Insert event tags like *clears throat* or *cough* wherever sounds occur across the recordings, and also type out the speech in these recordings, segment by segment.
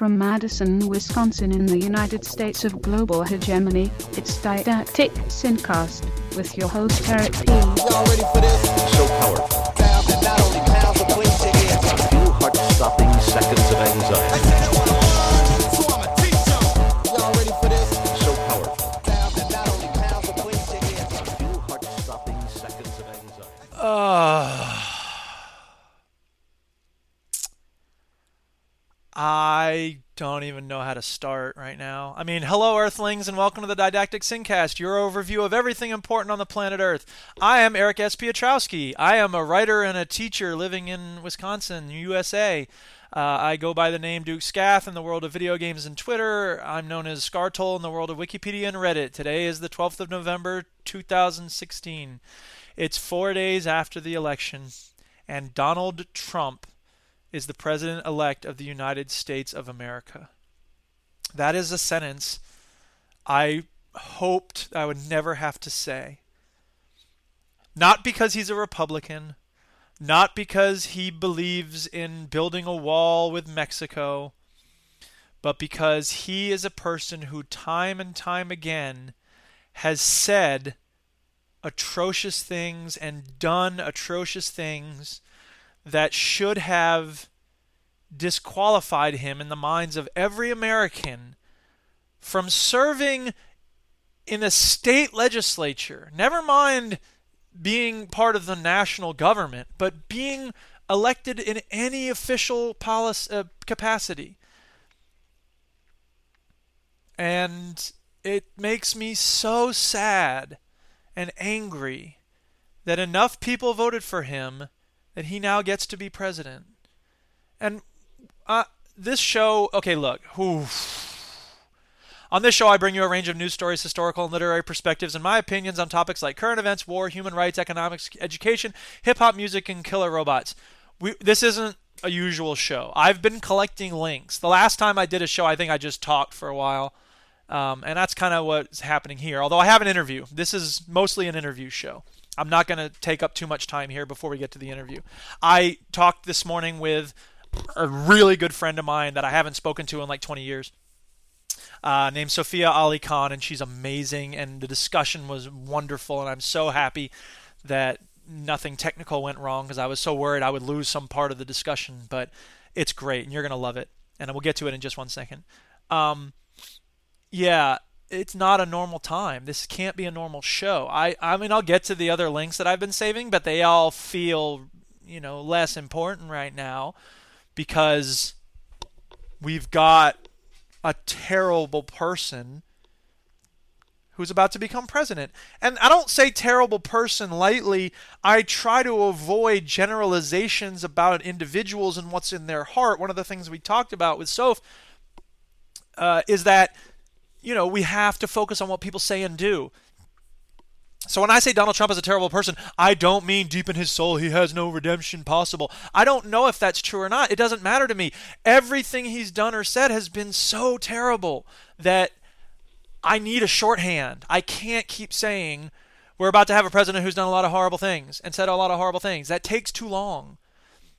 From Madison, Wisconsin, in the United States of global hegemony, it's Didactic Syncast with your host Eric P. Y'all ready for this? so powerful. Sound that not only pounds but cleans your ears. Few heart-stopping seconds of anxiety. Don't even know how to start right now. I mean, hello, Earthlings, and welcome to the Didactic Syncast, your overview of everything important on the planet Earth. I am Eric S. Piotrowski. I am a writer and a teacher living in Wisconsin, USA. Uh, I go by the name Duke Scath in the world of video games and Twitter. I'm known as Scartol in the world of Wikipedia and Reddit. Today is the 12th of November, 2016. It's four days after the election, and Donald Trump is the president elect of the United States of America. That is a sentence I hoped I would never have to say. Not because he's a Republican, not because he believes in building a wall with Mexico, but because he is a person who time and time again has said atrocious things and done atrocious things that should have disqualified him in the minds of every American from serving in the state legislature. Never mind being part of the national government, but being elected in any official policy, uh, capacity. And it makes me so sad and angry that enough people voted for him that he now gets to be president. And uh, this show, okay, look, oof. On this show, I bring you a range of news stories, historical and literary perspectives, and my opinions on topics like current events, war, human rights, economics, education, hip hop music, and killer robots. We, this isn't a usual show. I've been collecting links. The last time I did a show, I think I just talked for a while. Um, and that's kind of what's happening here. Although I have an interview. This is mostly an interview show. I'm not going to take up too much time here before we get to the interview. I talked this morning with a really good friend of mine that I haven't spoken to in like 20 years. Uh, named Sofia Ali Khan, and she's amazing. And the discussion was wonderful, and I'm so happy that nothing technical went wrong because I was so worried I would lose some part of the discussion. But it's great, and you're to love it. And we'll get to it in just one second. Um, yeah, it's not a normal time. This can't be a normal show. I I mean I'll get to the other links that I've been saving, but they all feel, you know, less important right now because we've got a terrible person who's about to become president. And I don't say terrible person lightly. I try to avoid generalizations about individuals and what's in their heart. One of the things we talked about with Soph uh, is that you know, we have to focus on what people say and do. So when I say Donald Trump is a terrible person, I don't mean deep in his soul he has no redemption possible. I don't know if that's true or not. It doesn't matter to me. Everything he's done or said has been so terrible that I need a shorthand. I can't keep saying we're about to have a president who's done a lot of horrible things and said a lot of horrible things. That takes too long.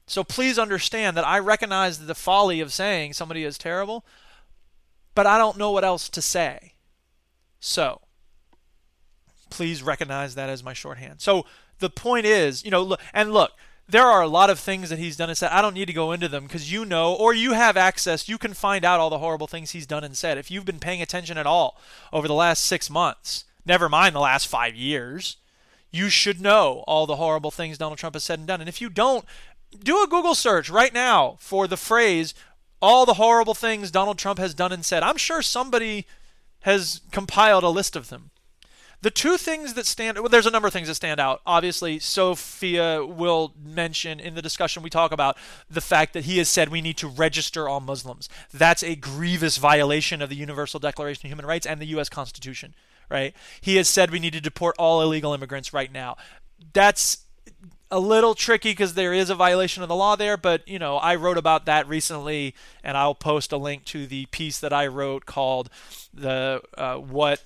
So please understand that I recognize the folly of saying somebody is terrible, but I don't know what else to say. So, please recognize that as my shorthand. So, the point is, you know, look, and look, there are a lot of things that he's done and said. I don't need to go into them because you know, or you have access, you can find out all the horrible things he's done and said. If you've been paying attention at all over the last six months, never mind the last five years, you should know all the horrible things Donald Trump has said and done. And if you don't, do a Google search right now for the phrase all the horrible things Donald Trump has done and said. I'm sure somebody has compiled a list of them. The two things that stand well, there's a number of things that stand out. Obviously, Sofia will mention in the discussion we talk about the fact that he has said we need to register all Muslims. That's a grievous violation of the Universal Declaration of Human Rights and the US Constitution, right? He has said we need to deport all illegal immigrants right now. That's a little tricky because there is a violation of the law there, but you know, I wrote about that recently, and I'll post a link to the piece that I wrote called the uh, what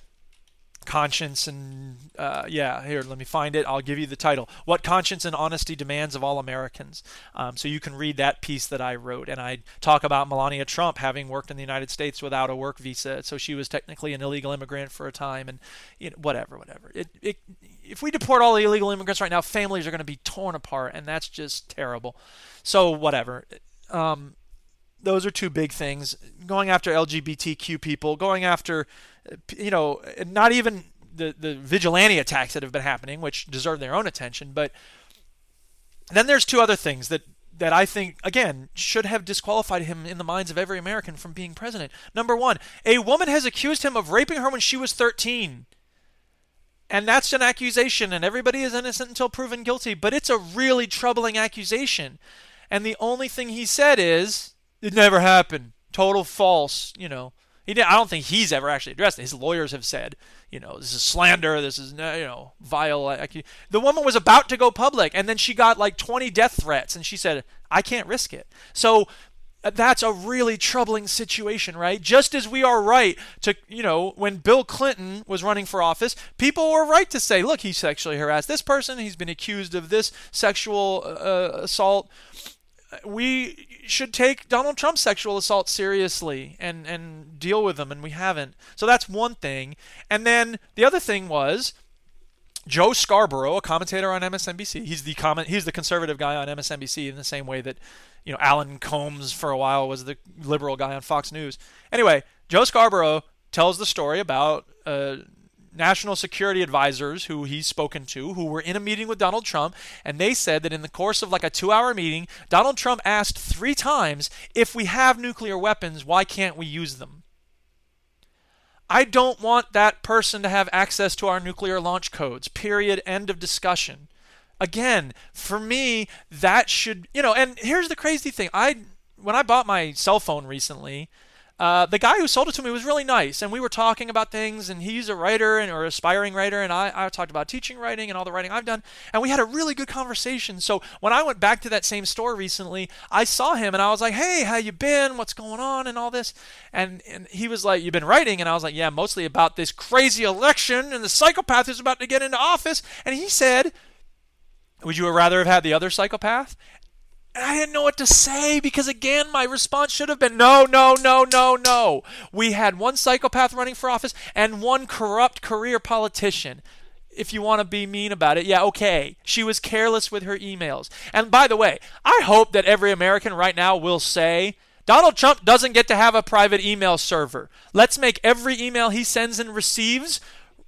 conscience and uh, yeah here let me find it. I'll give you the title. What conscience and honesty demands of all americans. Um, so you can read that piece that i wrote. And i talk about melania trump having worked in the united states without a work visa. So she was technically an illegal immigrant for a time and you know, whatever whatever. It, it, if we deport all the illegal immigrants right now families are going to be torn apart and that's just terrible. So whatever. Um, those are two big things going after lgbtq people going after uh, you know, not even the the vigilante attacks that have been happening, which deserve their own attention, but then there's two other things that that I think again should have disqualified him in the minds of every American from being president. Number 1, a woman has accused him of raping her when she was 13. And that's an accusation and everybody is innocent until proven guilty, but it's a really troubling accusation. And the only thing he said is it never happened. Total false, you know. He did, I don't think he's ever actually addressed it. His lawyers have said, you know, this is slander. This is you know vile. The woman was about to go public, and then she got like 20 death threats, and she said, "I can't risk it." So uh, that's a really troubling situation, right? Just as we are right to, you know, when Bill Clinton was running for office, people were right to say, look, he sexually harassed this person, he's been accused of this sexual uh, assault we should take Donald Trump's sexual assault seriously and and deal with them, and we haven't. So that's one thing. And then the other thing was Joe Scarborough, a commentator on MSNBC. He's the comment. He's the conservative guy on MSNBC in the same way that you know Alan Colmes for a while was the liberal guy on Fox News. Anyway, Joe Scarborough tells the story about uh, national security advisors who he's spoken to who were in a meeting with Donald Trump, and they said that in the course of like a two hour meeting, Donald Trump asked three times if we have nuclear weapons, why can't we use them? I don't want that person to have access to our nuclear launch codes. Period. End of discussion. Again, for me, that should, you know, and here's the crazy thing. I when I bought my cell phone recently, uh, the guy who sold it to me was really nice, and we were talking about things. And he's a writer and or aspiring writer, and I, I talked about teaching writing and all the writing I've done, and we had a really good conversation. So when I went back to that same store recently, I saw him, and I was like, "Hey, how you been? What's going on?" and all this. And and he was like, "You've been writing?" And I was like, "Yeah, mostly about this crazy election and the psychopath who's about to get into office." And he said. Would you rather have had the other psychopath? And I didn't know what to say because, again, my response should have been no, no, no, no, no. We had one psychopath running for office and one corrupt career politician. If you want to be mean about it, yeah, okay. She was careless with her emails. And by the way, I hope that every American right now will say, Donald Trump doesn't get to have a private email server. Let's make every email he sends and receives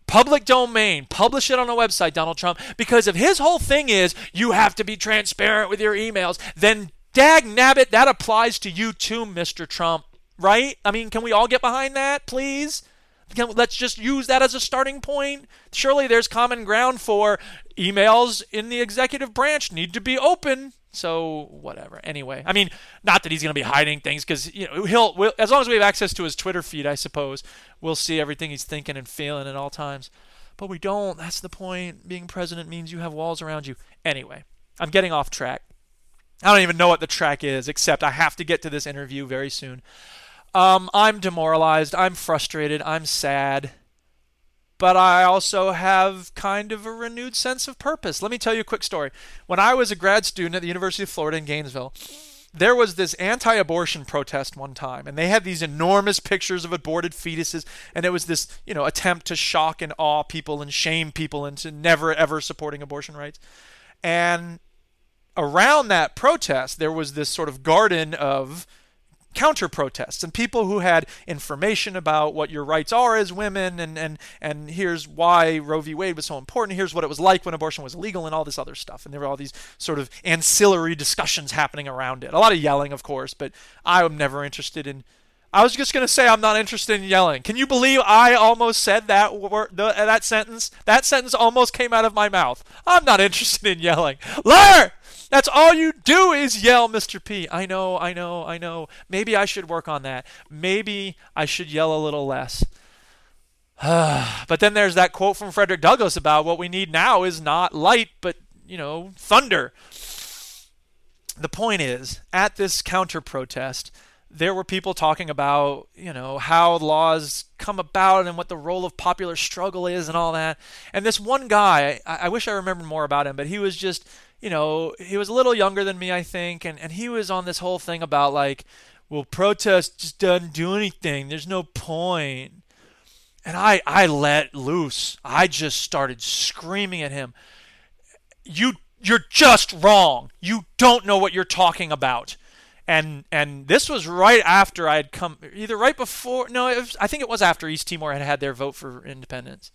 public domain. Publish it on a website, Donald Trump, because if his whole thing is you have to be transparent with your emails, then dag nabbit, that applies to you too, Mr. Trump. Right? I mean, can we all get behind that, please? Can, let's just use that as a starting point. Surely there's common ground for emails in the executive branch need to be open. So whatever. Anyway, I mean, not that he's going to be hiding things because you know he'll we'll, as long as we have access to his Twitter feed, I suppose we'll see everything he's thinking and feeling at all times. But we don't. That's the point. Being president means you have walls around you. Anyway, I'm getting off track. I don't even know what the track is, except I have to get to this interview very soon. Um, I'm demoralized. I'm frustrated. I'm sad but I also have kind of a renewed sense of purpose. Let me tell you a quick story. When I was a grad student at the University of Florida in Gainesville, there was this anti abortion protest one time, and they had these enormous pictures of aborted fetuses, and it was this, you know, attempt to shock and awe people and shame people into never ever supporting abortion rights. And around that protest, there was this sort of garden of counter protests and people who had information about what your rights are as women and, and, and here's why Roe v. Wade was so important. Here's what it was like when abortion was illegal, and all this other stuff. And there were all these sort of ancillary discussions happening around it. A lot of yelling, of course, but I'm never interested in. I was just going to say I'm not interested in yelling. Can you believe I almost said that word, that sentence? That sentence almost came out of my mouth. I'm not interested in yelling. Liar! That's all you do is yell, Mr. P. I know, I know, I know. Maybe I should work on that. Maybe I should yell a little less. *sighs* but then there's that quote from Frederick Douglass about what we need now is not light, but, you know, thunder. The point is, at this counter protest, there were people talking about, you know, how laws come about and what the role of popular struggle is and all that. And this one guy, I, I wish I remembered more about him, but he was just, you know, he was a little younger than me, I think, and, and he was on this whole thing about like, well, protest just doesn't do anything. There's no point. And I, I let loose. I just started screaming at him. You you're just wrong. You don't know what you're talking about. And and this was right after I had come either right before no, was, I think it was after East Timor had had their vote for independence.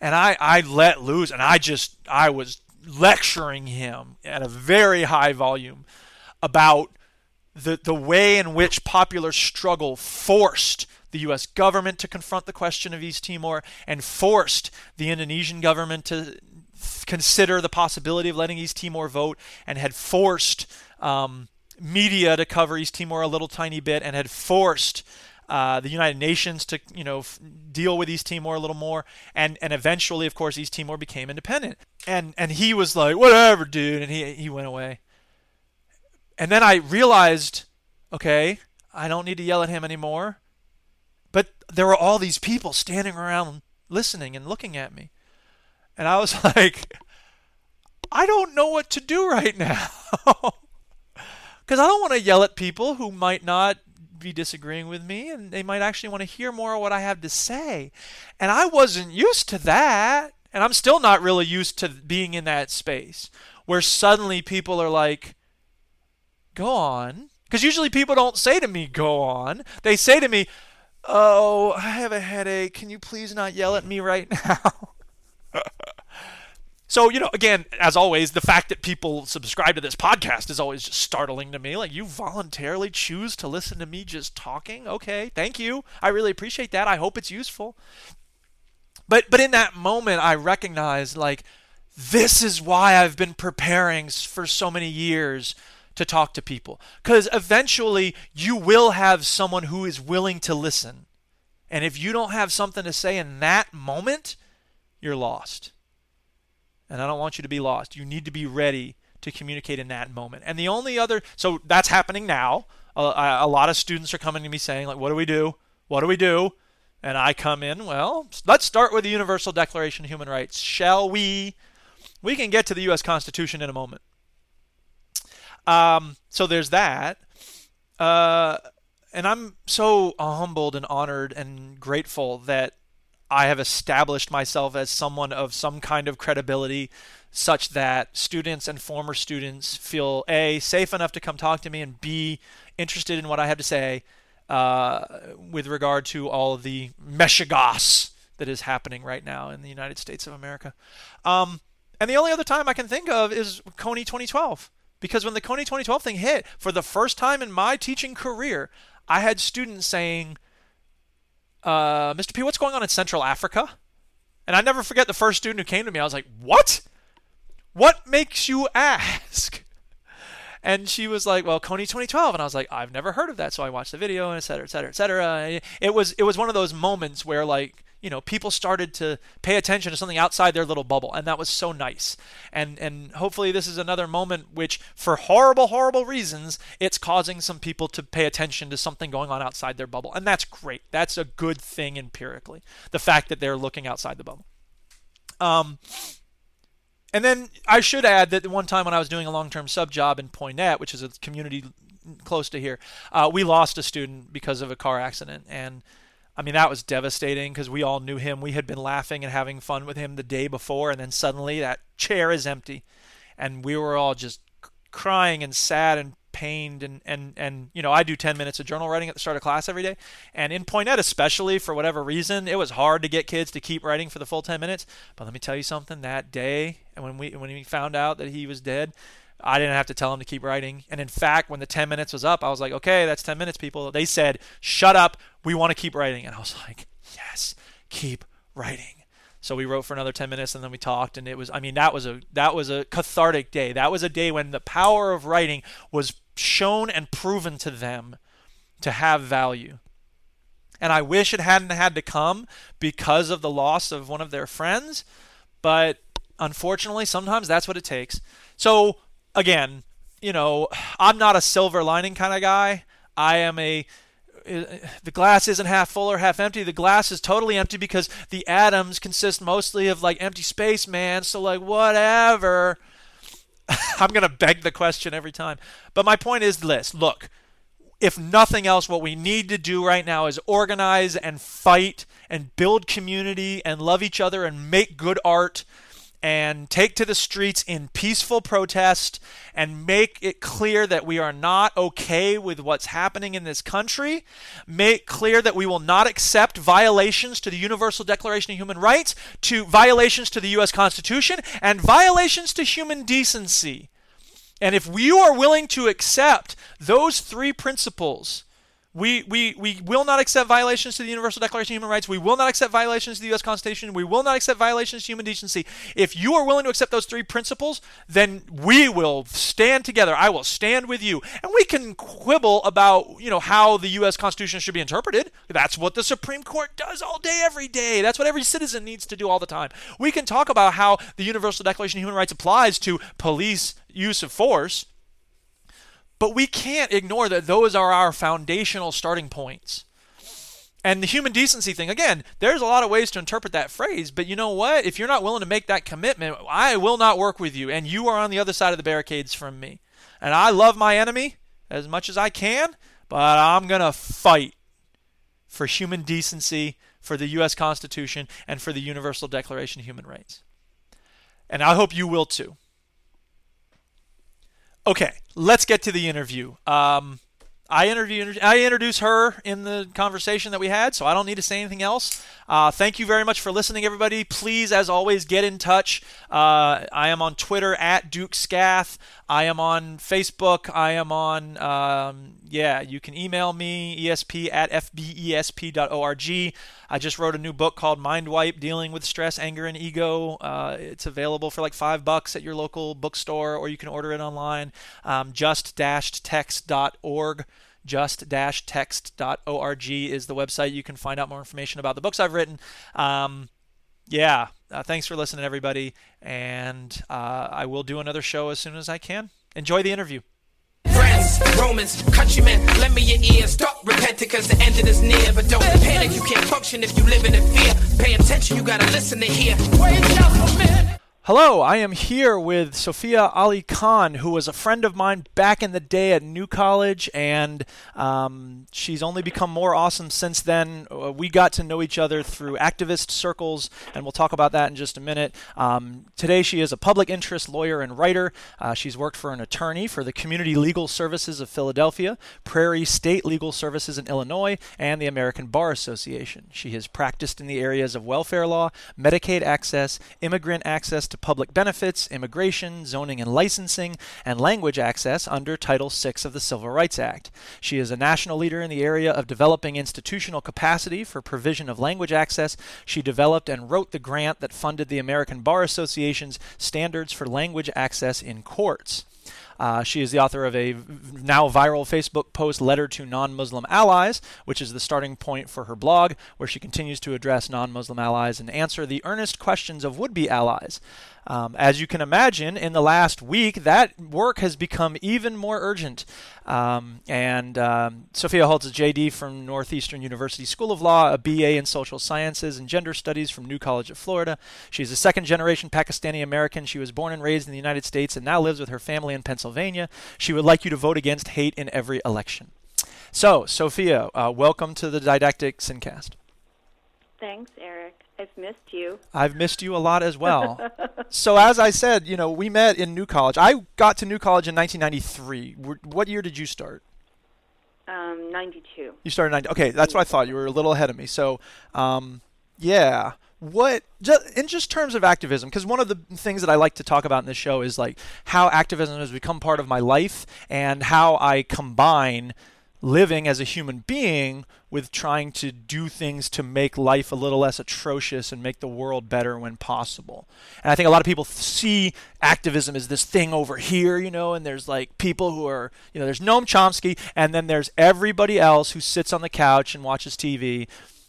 And I I let loose and I just I was lecturing him at a very high volume about the the way in which popular struggle forced the U.S. government to confront the question of East Timor and forced the Indonesian government to consider the possibility of letting East Timor vote and had forced um, media to cover East Timor a little tiny bit and had forced uh, the United Nations to you know f- deal with East Timor a little more, and and eventually, of course, East Timor became independent. And and he was like, whatever, dude, and he he went away. And then I realized, okay, I don't need to yell at him anymore. But there were all these people standing around listening and looking at me. And I was *laughs* like, I don't know what to do right now. *laughs* Because I don't want to yell at people who might not be disagreeing with me and they might actually want to hear more of what I have to say. And I wasn't used to that. And I'm still not really used to being in that space where suddenly people are like, go on. Because usually people don't say to me, go on. They say to me, oh, I have a headache. Can you please not yell at me right *laughs* now? *laughs* so, you know, again, as always, the fact that people subscribe to this podcast is always just startling to me. Like, you voluntarily choose to listen to me just talking? Okay, thank you. I really appreciate that. I hope it's useful. But, but in that moment, I recognized, like, this is why I've been preparing for so many years to talk to people. Because eventually you will have someone who is willing to listen. And if you don't have something to say in that moment, you're lost. And I don't want you to be lost. You need to be ready to communicate in that moment. And the only other, so that's happening now. A, a lot of students are coming to me saying, like, what do we do? What do we do? And I come in, well, let's start with the Universal Declaration of Human Rights. Shall we? We can get to the U.S. Constitution in a moment. Um, so there's that. Uh, and I'm so humbled and honored and grateful that I have established myself as someone of some kind of credibility such that students and former students feel A, safe enough to come talk to me, and B, interested in what I have to say uh, with regard to all of the meshigas that is happening right now in the United States of America. Um, and the only other time I can think of is Kony 2012. Because when the Kony 2012 thing hit, for the first time in my teaching career, I had students saying, uh, Mr. P, what's going on in Central Africa? And I never forget the first student who came to me. I was like, What? What makes you ask? *laughs* And she was like, "Well, Kony 2012," and I was like, "I've never heard of that." So I watched the video, and et cetera, et cetera, et cetera. It was it was one of those moments where like you know people started to pay attention to something outside their little bubble and that was so nice. And and hopefully this is another moment which for horrible horrible reasons it's causing some people to pay attention to something going on outside their bubble. And that's great. That's a good thing empirically the fact that they're looking outside the bubble. Um and then I should add that one time when I was doing a long-term sub job in Poynette, which is a community close to here, uh, we lost a student because of a car accident, and I mean, that was devastating because we all knew him. We had been laughing and having fun with him the day before, and then suddenly that chair is empty. And we were all just crying and sad and pained and and and you know I do 10 minutes of journal writing at the start of class every day and in Poynette especially for whatever reason it was hard to get kids to keep writing for the full 10 minutes but let me tell you something that day and when we when we found out that he was dead I didn't have to tell them to keep writing. And in fact, when the 10 minutes was up, I was like, okay, that's 10 minutes, people. They said, shut up. We want to keep writing. And I was like, yes, keep writing. So we wrote for another 10 minutes and then we talked and it was I mean that was a that was a cathartic day. That was a day when the power of writing was shown and proven to them to have value. And I wish it hadn't had to come because of the loss of one of their friends, but unfortunately sometimes that's what it takes. So again, you know, I'm not a silver lining kind of guy. I am a uh, the glass isn't half full or half empty. The glass is totally empty because the atoms consist mostly of like empty space, man. So like whatever. *laughs* I'm gonna beg the question every time. But my point is this: look, if nothing else, what we need to do right now is organize and fight and build community and love each other and make good art and take to the streets in peaceful protest and make it clear that we are not okay with what's happening in this country. Make clear that we will not accept violations to the Universal Declaration of Human Rights, to violations to the U.S. Constitution, and violations to human decency. And if you are willing to accept those three principles, we, we, we will not accept violations to the Universal Declaration of Human Rights. We will not accept violations to the U.S. Constitution. We will not accept violations to human decency. If you are willing to accept those three principles, then we will stand together. I will stand with you. And we can quibble about, you know, how the U.S. Constitution should be interpreted. That's what the Supreme Court does all day, every day. That's what every citizen needs to do all the time. We can talk about how the Universal Declaration of Human Rights applies to police use of force but we can't ignore that those are our foundational starting points. And the human decency thing, again, there's a lot of ways to interpret that phrase, but you know what? If you're not willing to make that commitment, I will not work with you, and you are on the other side of the barricades from me. And I love my enemy as much as I can, but I'm going to fight for human decency, for the U.S. Constitution, and for the Universal Declaration of Human Rights. And I hope you will too. Okay, let's get to the interview. Um, I interview, I introduce her in the conversation that we had, so I don't need to say anything else. Uh, thank you very much for listening, everybody. Please, as always, get in touch. Uh, I am on Twitter at Duke Scath. I am on Facebook. I am on, um, yeah, you can email me, esp at fbesp.org. I just wrote a new book called Mind Wipe Dealing with Stress, Anger, and Ego. Uh, it's available for like five bucks at your local bookstore, or you can order it online. Um, just-text.org just-text.org is the website. You can find out more information about the books I've written. Um, yeah, uh, thanks for listening, everybody. And uh, I will do another show as soon as I can. Enjoy the interview. Friends, Romans, countrymen, lend me your ears. Stop repenting cause the end is near. But don't panic, you can't function if you live in fear. Pay attention, you gotta listen to hear. Wait. Hello, I am here with Sofia Ali Khan, who was a friend of mine back in the day at New College, and um, she's only become more awesome since then. Uh, we got to know each other through activist circles, and we'll talk about that in just a minute. Um, today, she is a public interest lawyer and writer. Uh, she's worked for an attorney for the Community Legal Services of Philadelphia, Prairie State Legal Services in Illinois, and the American Bar Association. She has practiced in the areas of welfare law, Medicaid access, immigrant access to public benefits, immigration, zoning and licensing, and language access under Title VI of the Civil Rights Act. She is a national leader in the area of developing institutional capacity for provision of language access. She developed and wrote the grant that funded the American Bar Association's Standards for Language Access in Courts. Uh, she is the author of a now viral Facebook post, Letter to Non Muslim Allies, which is the starting point for her blog, where she continues to address non Muslim allies and answer the earnest questions of would be allies. Um, as you can imagine, in the last week, that work has become even more urgent. Um, and um, Sofia holds a JD from Northeastern University School of Law, a BA in Social Sciences and Gender Studies from New College of Florida. She's a second generation Pakistani American. She was born and raised in the United States and now lives with her family in Pennsylvania. She would like you to vote against hate in every election. So, Sofia, uh, welcome to the Didactic Syncast. Thanks, Eric. I've missed you. I've missed you a lot as well. *laughs* so as I said, you know, we met in New College. I got to New College in 1993. What year did you start? Um, 92. You started 90. Okay, that's what I thought. You were a little ahead of me. So, um, yeah. What just, in just terms of activism? Because one of the things that I like to talk about in this show is like how activism has become part of my life and how I combine living as a human being with trying to do things to make life a little less atrocious and make the world better when possible. And I think a lot of people see activism as this thing over here, you know, and there's like people who are, you know, there's Noam Chomsky and then there's everybody else who sits on the couch and watches TV.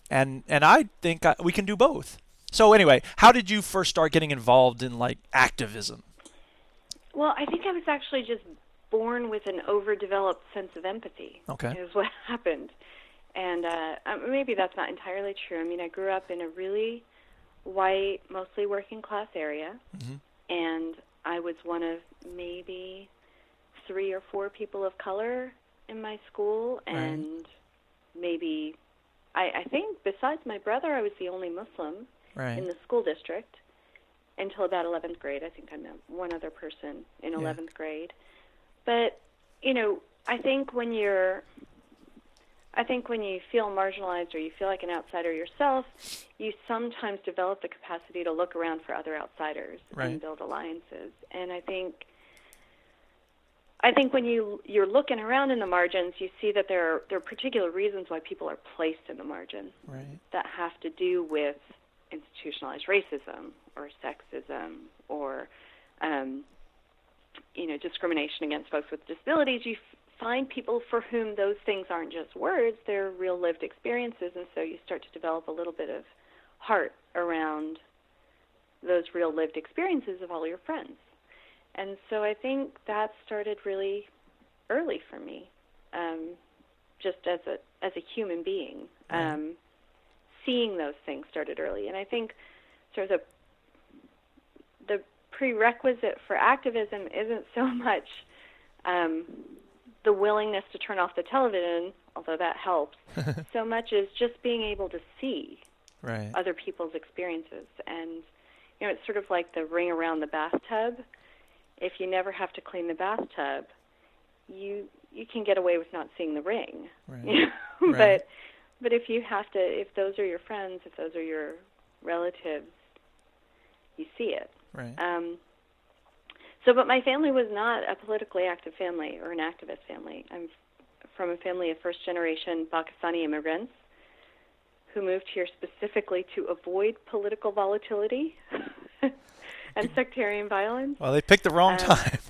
And and I think I, we can do both. So anyway, how did you first start getting involved in like activism? Well, I think I was actually just born with an overdeveloped sense of empathy. Okay. Is what *laughs* happened. And uh, um, maybe that's not entirely true. I mean, I grew up in a really white, mostly working class area, and I was one of maybe three or four people of color in my school, and maybe I, I think besides my brother, I was the only Muslim Right. in the school district until about 11th grade. I think I met one other person in Yeah. 11th grade. But, you know, I think when you're I think when you feel marginalized or you feel like an outsider yourself, you sometimes develop the capacity to look around for other outsiders Right. and build alliances. And I think I think when you you're looking around in the margins, you see that there are there are particular reasons why people are placed in the margin Right. that have to do with institutionalized racism or sexism or um, you know discrimination against folks with disabilities. You f- find people for whom those things aren't just words; they're real lived experiences, and so you start to develop a little bit of heart around those real lived experiences of all your friends. And so I think that started really early for me, um, just as a as a human being. Um, seeing those things started early, and I think sort of the the prerequisite for activism isn't so *laughs* much um, the willingness to turn off the television, although that helps, *laughs* so much as just being able to see Right. other people's experiences. And you know, it's sort of like the ring around the bathtub. If you never have to clean the bathtub, you you can get away with not seeing the ring. Right. *laughs* You know? Right. But but if you have to, if those are your friends, if those are your relatives, you see it. Right. Um, so, but my family was not a politically active family or an activist family. I'm from a family of first generation Pakistani immigrants who moved here specifically to avoid political volatility *laughs* and sectarian violence. Well, they picked the wrong um, time. *laughs*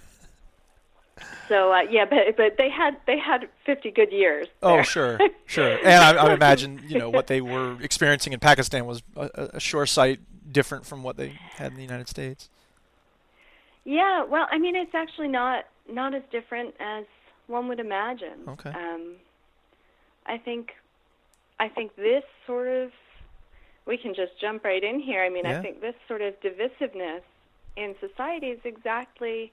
So, uh, yeah, but but they had they had 50 good years. Oh, sure, *laughs* sure. And I, I imagine you know what they were experiencing in Pakistan was a- a sure sight different from what they had in the United States. Yeah, well, I mean, it's actually not not as different as one would imagine. Okay. Um, I think, I think this sort of, we can just jump right in here. I mean, Yeah. I think this sort of divisiveness in society is exactly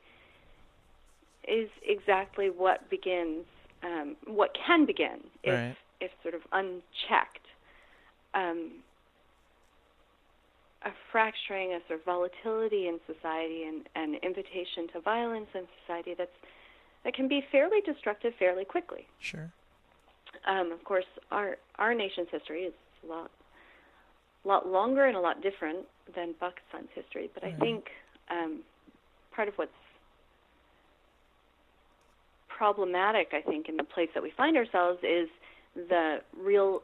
is exactly what begins, um, what can begin if Right. if sort of unchecked. Um, a fracturing, a sort of volatility in society, and an invitation to violence in society that's that can be fairly destructive fairly quickly. Sure. Um, of course, our our nation's history is a lot lot longer and a lot different than Pakistan's history. But I think um, part of what's problematic, I think, in the place that we find ourselves is the real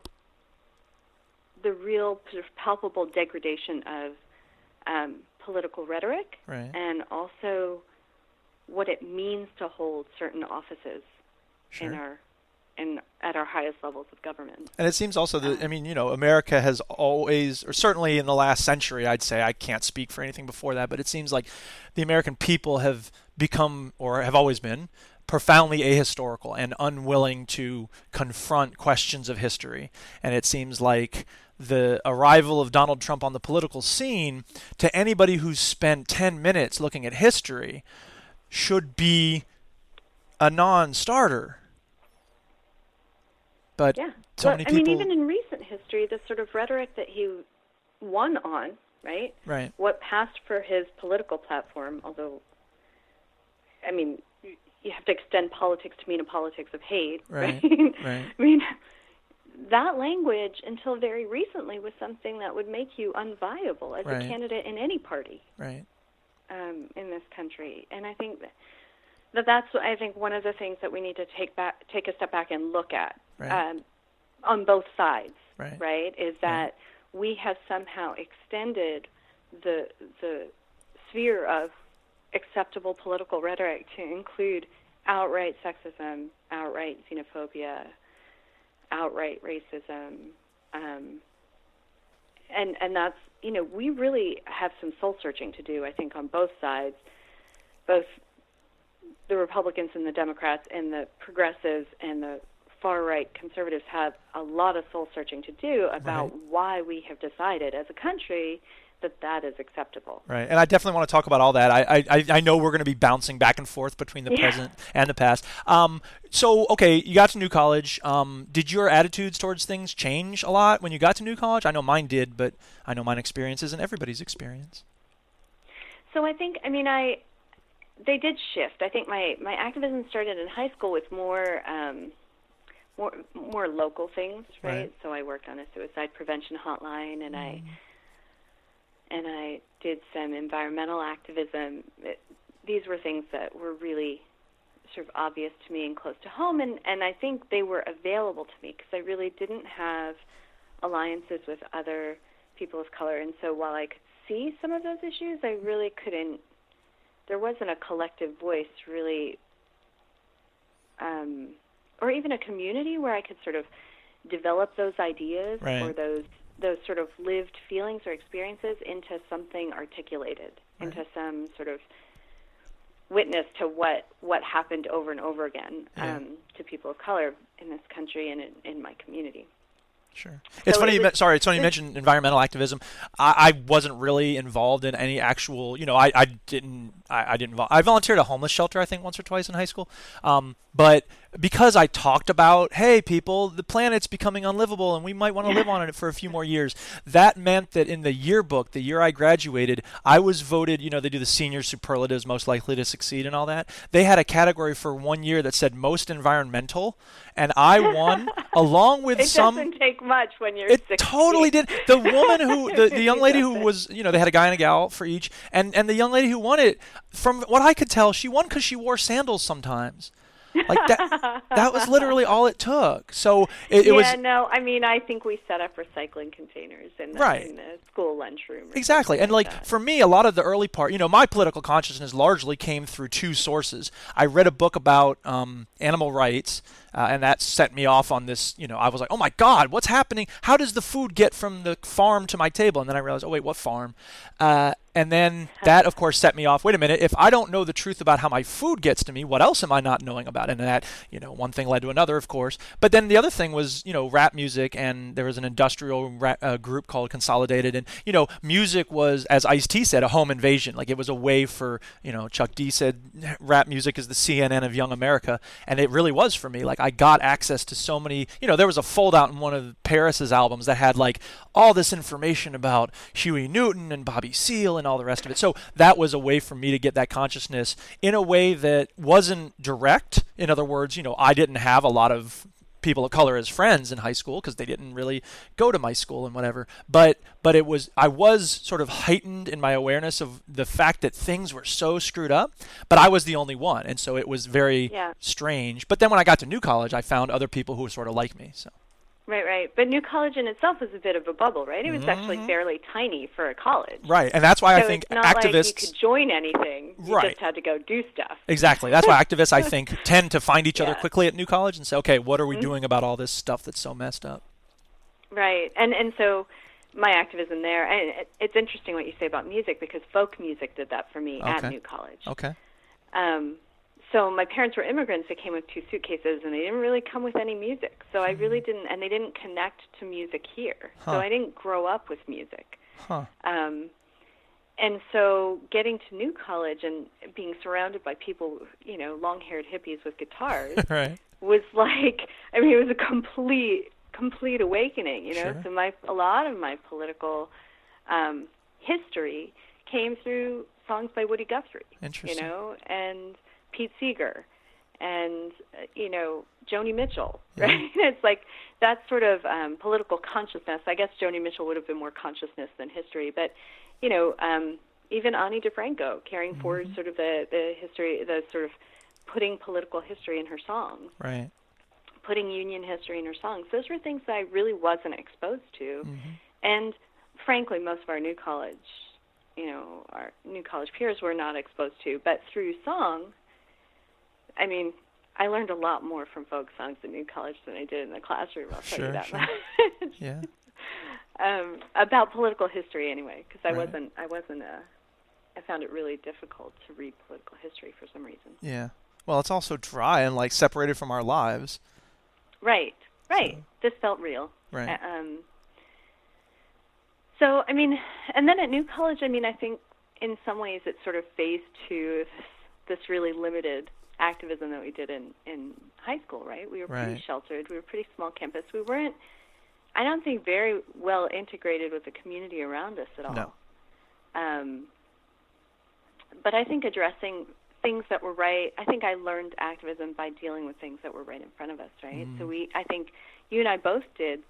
the real sort of palpable degradation of um, political rhetoric Right. and also what it means to hold certain offices in our in at our highest levels of government. And it seems also that I mean, you know, America has always, or certainly in the last century, I'd say I can't speak for anything before that, but it seems like the American people have become, or have always been, profoundly ahistorical and unwilling to confront questions of history. And it seems like the arrival of Donald Trump on the political scene, to anybody who's spent 10 minutes looking at history, should be a non-starter. But Yeah. so well, many I mean, even in recent history, the sort of rhetoric that he won on, right? right. What passed for his political platform, although, I mean, you- you have to extend politics to mean a politics of hate, Right, right? *laughs* right. I mean, that language until very recently was something that would make you unviable as Right. a candidate in any party Right. um, in this country, and I think that, that that's I think one of the things that we need to take back, take a step back and look at Right. um, on both sides. Right. Is that we have somehow extended the the sphere of acceptable political rhetoric to include outright sexism, outright xenophobia, outright racism, um, and and that's you know we really have some soul searching to do. I think on both sides, both the Republicans and the Democrats and the progressives and the far right conservatives have a lot of soul searching to do about Right. why we have decided as a country that that is acceptable. Right, and I definitely want to talk about all that. I I, I know we're going to be bouncing back and forth between the Yeah. present and the past. Um, so okay, you got to New College. Um, did your attitudes towards things change a lot when you got to New College? I know mine did, but I know mine experience isn't everybody's experience. So I think, I mean, I they did shift. I think my my activism started in high school with more um, more more local things, right? Right. So I worked on a suicide prevention hotline, and I and I did some environmental activism. It, these were things that were really sort of obvious to me and close to home, and and I think they were available to me because I really didn't have alliances with other people of color, and so while I could see some of those issues, I really couldn't. There wasn't a collective voice really, um, or even a community where I could sort of develop those ideas Right. or those those sort of lived feelings or experiences into something articulated, into some sort of witness to what what happened over and over again Yeah. um, to people of color in this country and in, in my community. Sure. It's So funny. it You was- men- sorry, it's funny you mentioned environmental activism. I, I wasn't really involved in any actual. You know, I, I didn't. I, I didn't. Vol- I volunteered at a homeless shelter. I think once or twice in high school. Um, but because I talked about, hey, people, the planet's becoming unlivable, and we might want to live on it for a few more years. That meant that in the yearbook, the year I graduated, I was voted. You know, they do the senior superlatives, most likely to succeed, and all that. They had a category for one year that said most environmental, and I won *laughs* along with It some. doesn't take much when you're It 16. totally did. The *laughs* woman who, the, the young lady who was, you know, they had a guy and a gal for each, and and the young lady who won it, from what I could tell, she won because she wore sandals sometimes. Like that. that was literally all it took. So it, it yeah, was no, I mean, I think we set up recycling containers in the, Right. in the school lunchroom. Exactly. And like for me, a lot of the early part, you know, my political consciousness largely came through two sources. I read a book about um, animal rights, uh, and that set me off on this. You know, I was like, oh my God, what's happening? How does the food get from the farm to my table? And then I realized, oh wait, what farm? Uh, and then that, of course, set me off. Wait a minute. If I don't know the truth about how my food gets to me, what else am I not knowing about? And that, you know, one thing led to another, of course. But then the other thing was, you know, rap music, and there was an industrial rap, uh, group called Consolidated, and you know, music was, as Ice T said, a home invasion. Like it was a way for, you know, Chuck D said, rap music is the CNN of young America, and it really was for me. Like I got access to so many, you know, there was a foldout in one of Paris's albums that had like all this information about Huey Newton and Bobby Seale and all the rest of it. So that was a way for me to get that consciousness in a way that wasn't direct. In other words, you know, I didn't have a lot of people of color as friends in high school because they didn't really go to my school and whatever. But but it was I was sort of heightened in my awareness of the fact that things were so screwed up but I was the only one. And so it was very Yeah. strange. But then when I got to new college I found other people who were sort of like me so Right, right. But New College in itself was a bit of a bubble, right? It was actually fairly tiny for a college. Mm-hmm. right and that's why so I think not like you activists could join anything. You Right. just had to go do stuff. Exactly. That's why *laughs* activists, I think, tend to find each other Yeah. Mm-hmm. quickly at New College and say, okay, what are we doing about all this stuff that's so messed up? Right, and and so my activism there, and it's interesting what you say about music because folk music did that for me at New College. Okay. Um, so my parents were immigrants. They came with two suitcases, and they didn't really come with any music. So I really didn't, and they didn't connect to music here. Huh. So I didn't grow up with music. Huh. Um, and so getting to New College and being surrounded by people, you know, long-haired hippies with guitars *laughs* right. was like I mean it was a complete complete awakening, you know. Sure. So my a lot of my political um history came through songs by Woody Guthrie, Interesting. you know, and Pete Seeger and uh, you know Joni Mitchell, Yeah. right? *laughs* it's like that sort of um political consciousness. I guess Joni Mitchell would have been more consciousness than history, but you know, um even Ani DiFranco carrying Mm-hmm. forward sort of the the history the sort of putting political history in her songs, Right. putting union history in her songs. Those were things that I really wasn't exposed to. Mm-hmm. And frankly, most of our new college, you know, our new college peers were not exposed to. But through song, I mean, I learned a lot more from folk songs at New College than I did in the classroom. I'll tell Sure, you that sure. much. Yeah. *laughs* um, about political history, anyway, because I Right. wasn't I wasn't a I found it really difficult to read political history for some reason. Yeah. Well, it's also dry and like separated from our lives. Right, right. This felt real. Right. Uh, Um, so, I mean, and then at New College, I mean, I think in some ways it's sort of phase two, this, this really limited activism that we did in, in high school, right? We were pretty sheltered. We were a pretty small campus. We weren't, I don't think, very well integrated with the community around us at all. No. Um, but I think addressing things that were right. I think I learned activism by dealing with things that were right in front of us, right? So we, I think, you and I both did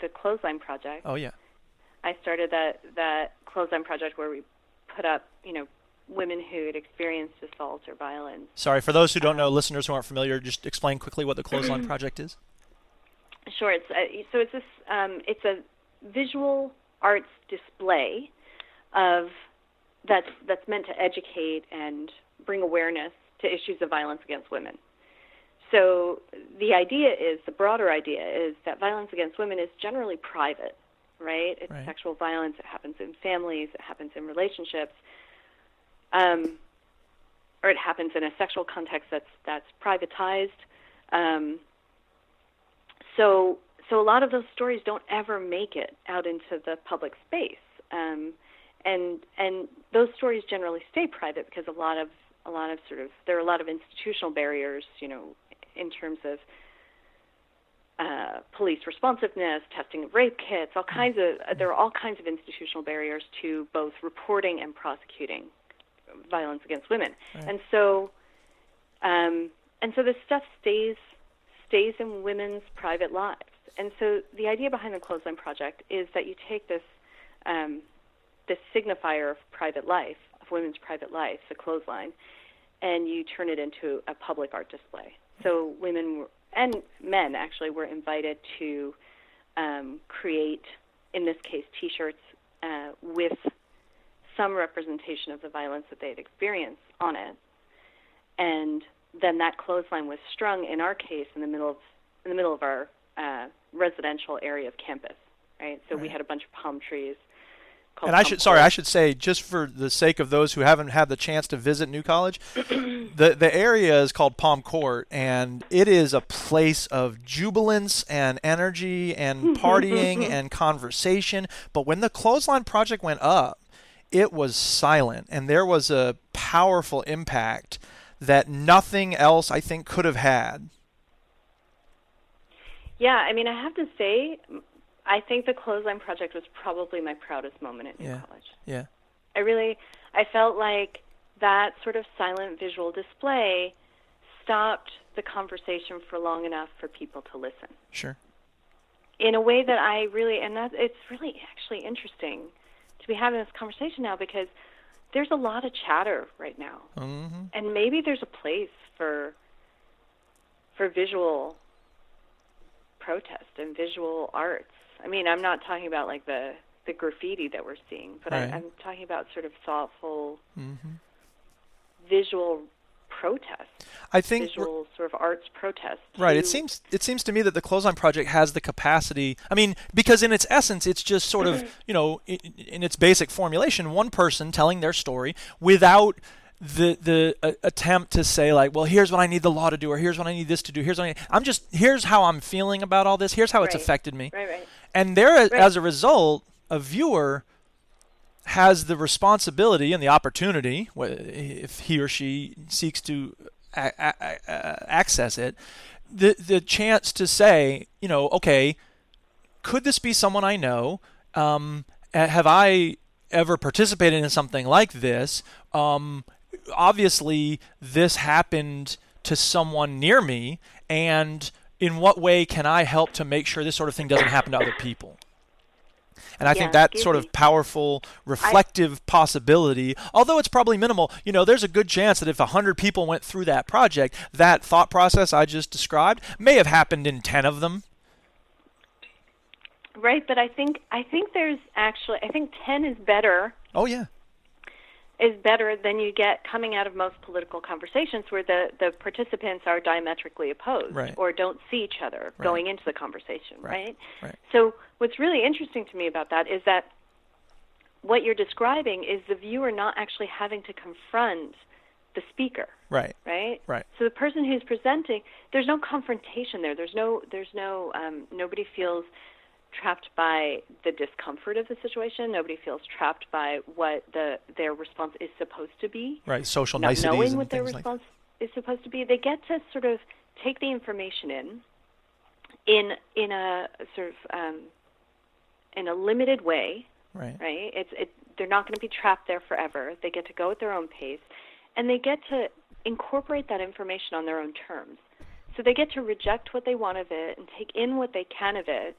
the clothesline project. Oh yeah. I started that that clothesline project where we put up, you know, women who had experienced assault or violence. Sorry for those who don't know, listeners who aren't familiar. Just explain quickly what the Clothesline *clears throat* Project is. Sure. It's uh, so it's this. Um, it's a visual arts display of that's that's meant to educate and bring awareness to issues of violence against women. So the idea is the broader idea is that violence against women is generally private, right? It's Right. sexual violence. It happens in families. It happens in relationships. Um, or it happens in a sexual context that's that's privatized. Um, so so a lot of those stories don't ever make it out into the public space um, and and those stories generally stay private because a lot of a lot of sort of there are a lot of institutional barriers you know in terms of uh, police responsiveness, testing of rape kits, all kinds of there are all kinds of institutional barriers to both reporting and prosecuting violence against women, and so um, and so this stuff stays stays in women's private lives. And so the idea behind the Clothesline Project is that you take this um, this signifier of private life, of women's private life, the clothesline, and you turn it into a public art display. So women were, and men actually were invited to um, create, in this case, T-shirts uh, with some representation of the violence that they had experienced on it, and then that clothesline was strung in our case in the middle of in the middle of our uh, residential area of campus, right? So we had a bunch of palm trees. called And I should sorry. I should say just for the sake of those who haven't had the chance to visit New College, the the area is called Palm Court and it is a place of jubilance and energy and *laughs* partying and conversation. But when the clothesline project went up, it was silent and there was a powerful impact that nothing else I think could have had. Yeah, I mean, I have to say, I think the clothesline project was probably my proudest moment at New Yeah. College. Yeah. I really, I felt like that sort of silent visual display stopped the conversation for long enough for people to listen Sure. in a way that I really, and that it's really actually interesting be having this conversation now because there's a lot of chatter right now, hmm and maybe there's a place for for visual protest and visual arts. I mean, I'm not talking about like the the graffiti that we're seeing, but Right. I, I'm talking about sort of thoughtful mm-hmm. visual protest, I think visual sort of arts protest. Right. It seems it seems to me that the Clothesline Project has the capacity. I mean, because in its essence, it's just sort of *clears throat* you know, in, in its basic formulation, one person telling their story without the the uh, attempt to say like, well, here's what I need the law to do, or here's what I need this to do. Here's what I need. I'm just here's how I'm feeling about all this. Here's how it's affected me. right, right. And there, Right. as a result, a viewer has the responsibility and the opportunity, if he or she seeks to access it, the the chance to say, you know, okay, could this be someone I know? Um, have I ever participated in something like this? Um, obviously, this happened to someone near me, and in what way can I help to make sure this sort of thing doesn't happen to other people? And I think that sort gives of powerful, reflective possibility, although it's probably minimal, you know, there's a good chance that if 100 people went through that project, that thought process I just described may have happened in 10 of them. Right, but I think I think there's actually I think 10 is better Oh, yeah. Is better than you get coming out of most political conversations where the, the participants are diametrically opposed Right. or don't see each other Right. going into the conversation, Right. right? Right. So what's really interesting to me about that is that what you're describing is the viewer not actually having to confront the speaker, Right. right? Right. So the person who's presenting, there's no confrontation there. There's no, there's no, um, nobody feels trapped by the discomfort of the situation. Nobody feels trapped by what the their response is supposed to be. Right. Social Not niceties knowing what their things like response is supposed to be, they get to sort of take the information in, in in a sort of um, in a limited way, Right. right? It's it, they're not going to be trapped there forever. They get to go at their own pace, and they get to incorporate that information on their own terms. So they get to reject what they want of it and take in what they can of it,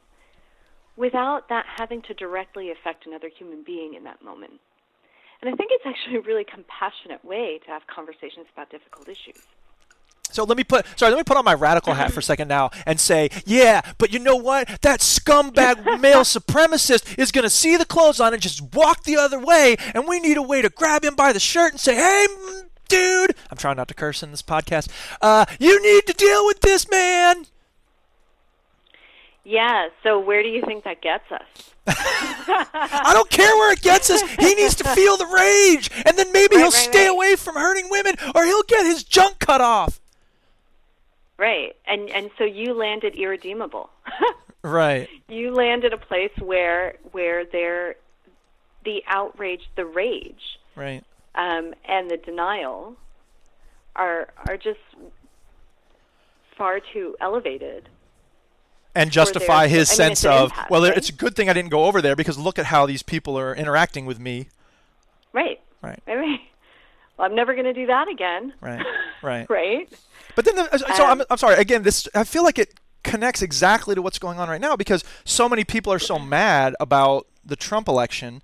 without that having to directly affect another human being in that moment. And I think it's actually a really compassionate way to have conversations about difficult issues. So let me put sorry, let me put on my radical hat for a second now and say, yeah, but you know what? That scumbag *laughs* male supremacist is gonna see the clothes on and just walk the other way, and we need a way to grab him by the shirt and say, hey, dude, I'm trying not to curse in this podcast. Uh, you need to deal with this, man. Yeah, so where do you think that gets us? *laughs* I don't care where it gets us. He needs to feel the rage, and then maybe Right, he'll right, stay right. away from hurting women, or he'll get his junk cut off. Right. And and so you landed irredeemable. *laughs* Right. you land at a place where where there the outrage, the rage, Right. um, and the denial are are just far too elevated. And justify his I mean, sense of impact, well right? it's a good thing i didn't go over there because look at how these people are interacting with me Right. right Right. *laughs* right. Well, I'm never going to do that again. right *laughs* right Right. but then the, so I'm, Um, I'm sorry again this i feel like it connects exactly to what's going on right now because so many people are so mad about the trump election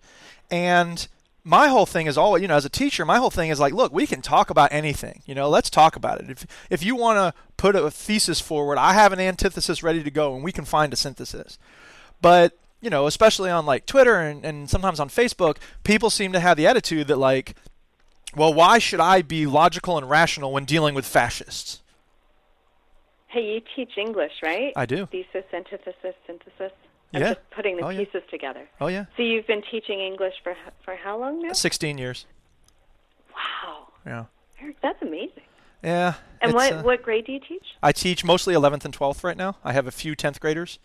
and my whole thing is all you know as a teacher my whole thing is like look we can talk about anything you know let's talk about it if if you want to put a thesis forward i have an antithesis ready to go and we can find a synthesis but you know especially on like twitter and, and sometimes on facebook people seem to have the attitude that like well why should i be logical and rational when dealing with fascists Hey, you teach English, right? I do. Thesis, antithesis, synthesis. I'm Yeah. just putting the Oh, yeah. pieces together. oh yeah So you've been teaching English for for how long now? 16 years Wow, yeah Eric, that's amazing. yeah And what uh, what grade do you teach? I teach mostly 11th and 12th right now. I have a few 10th graders.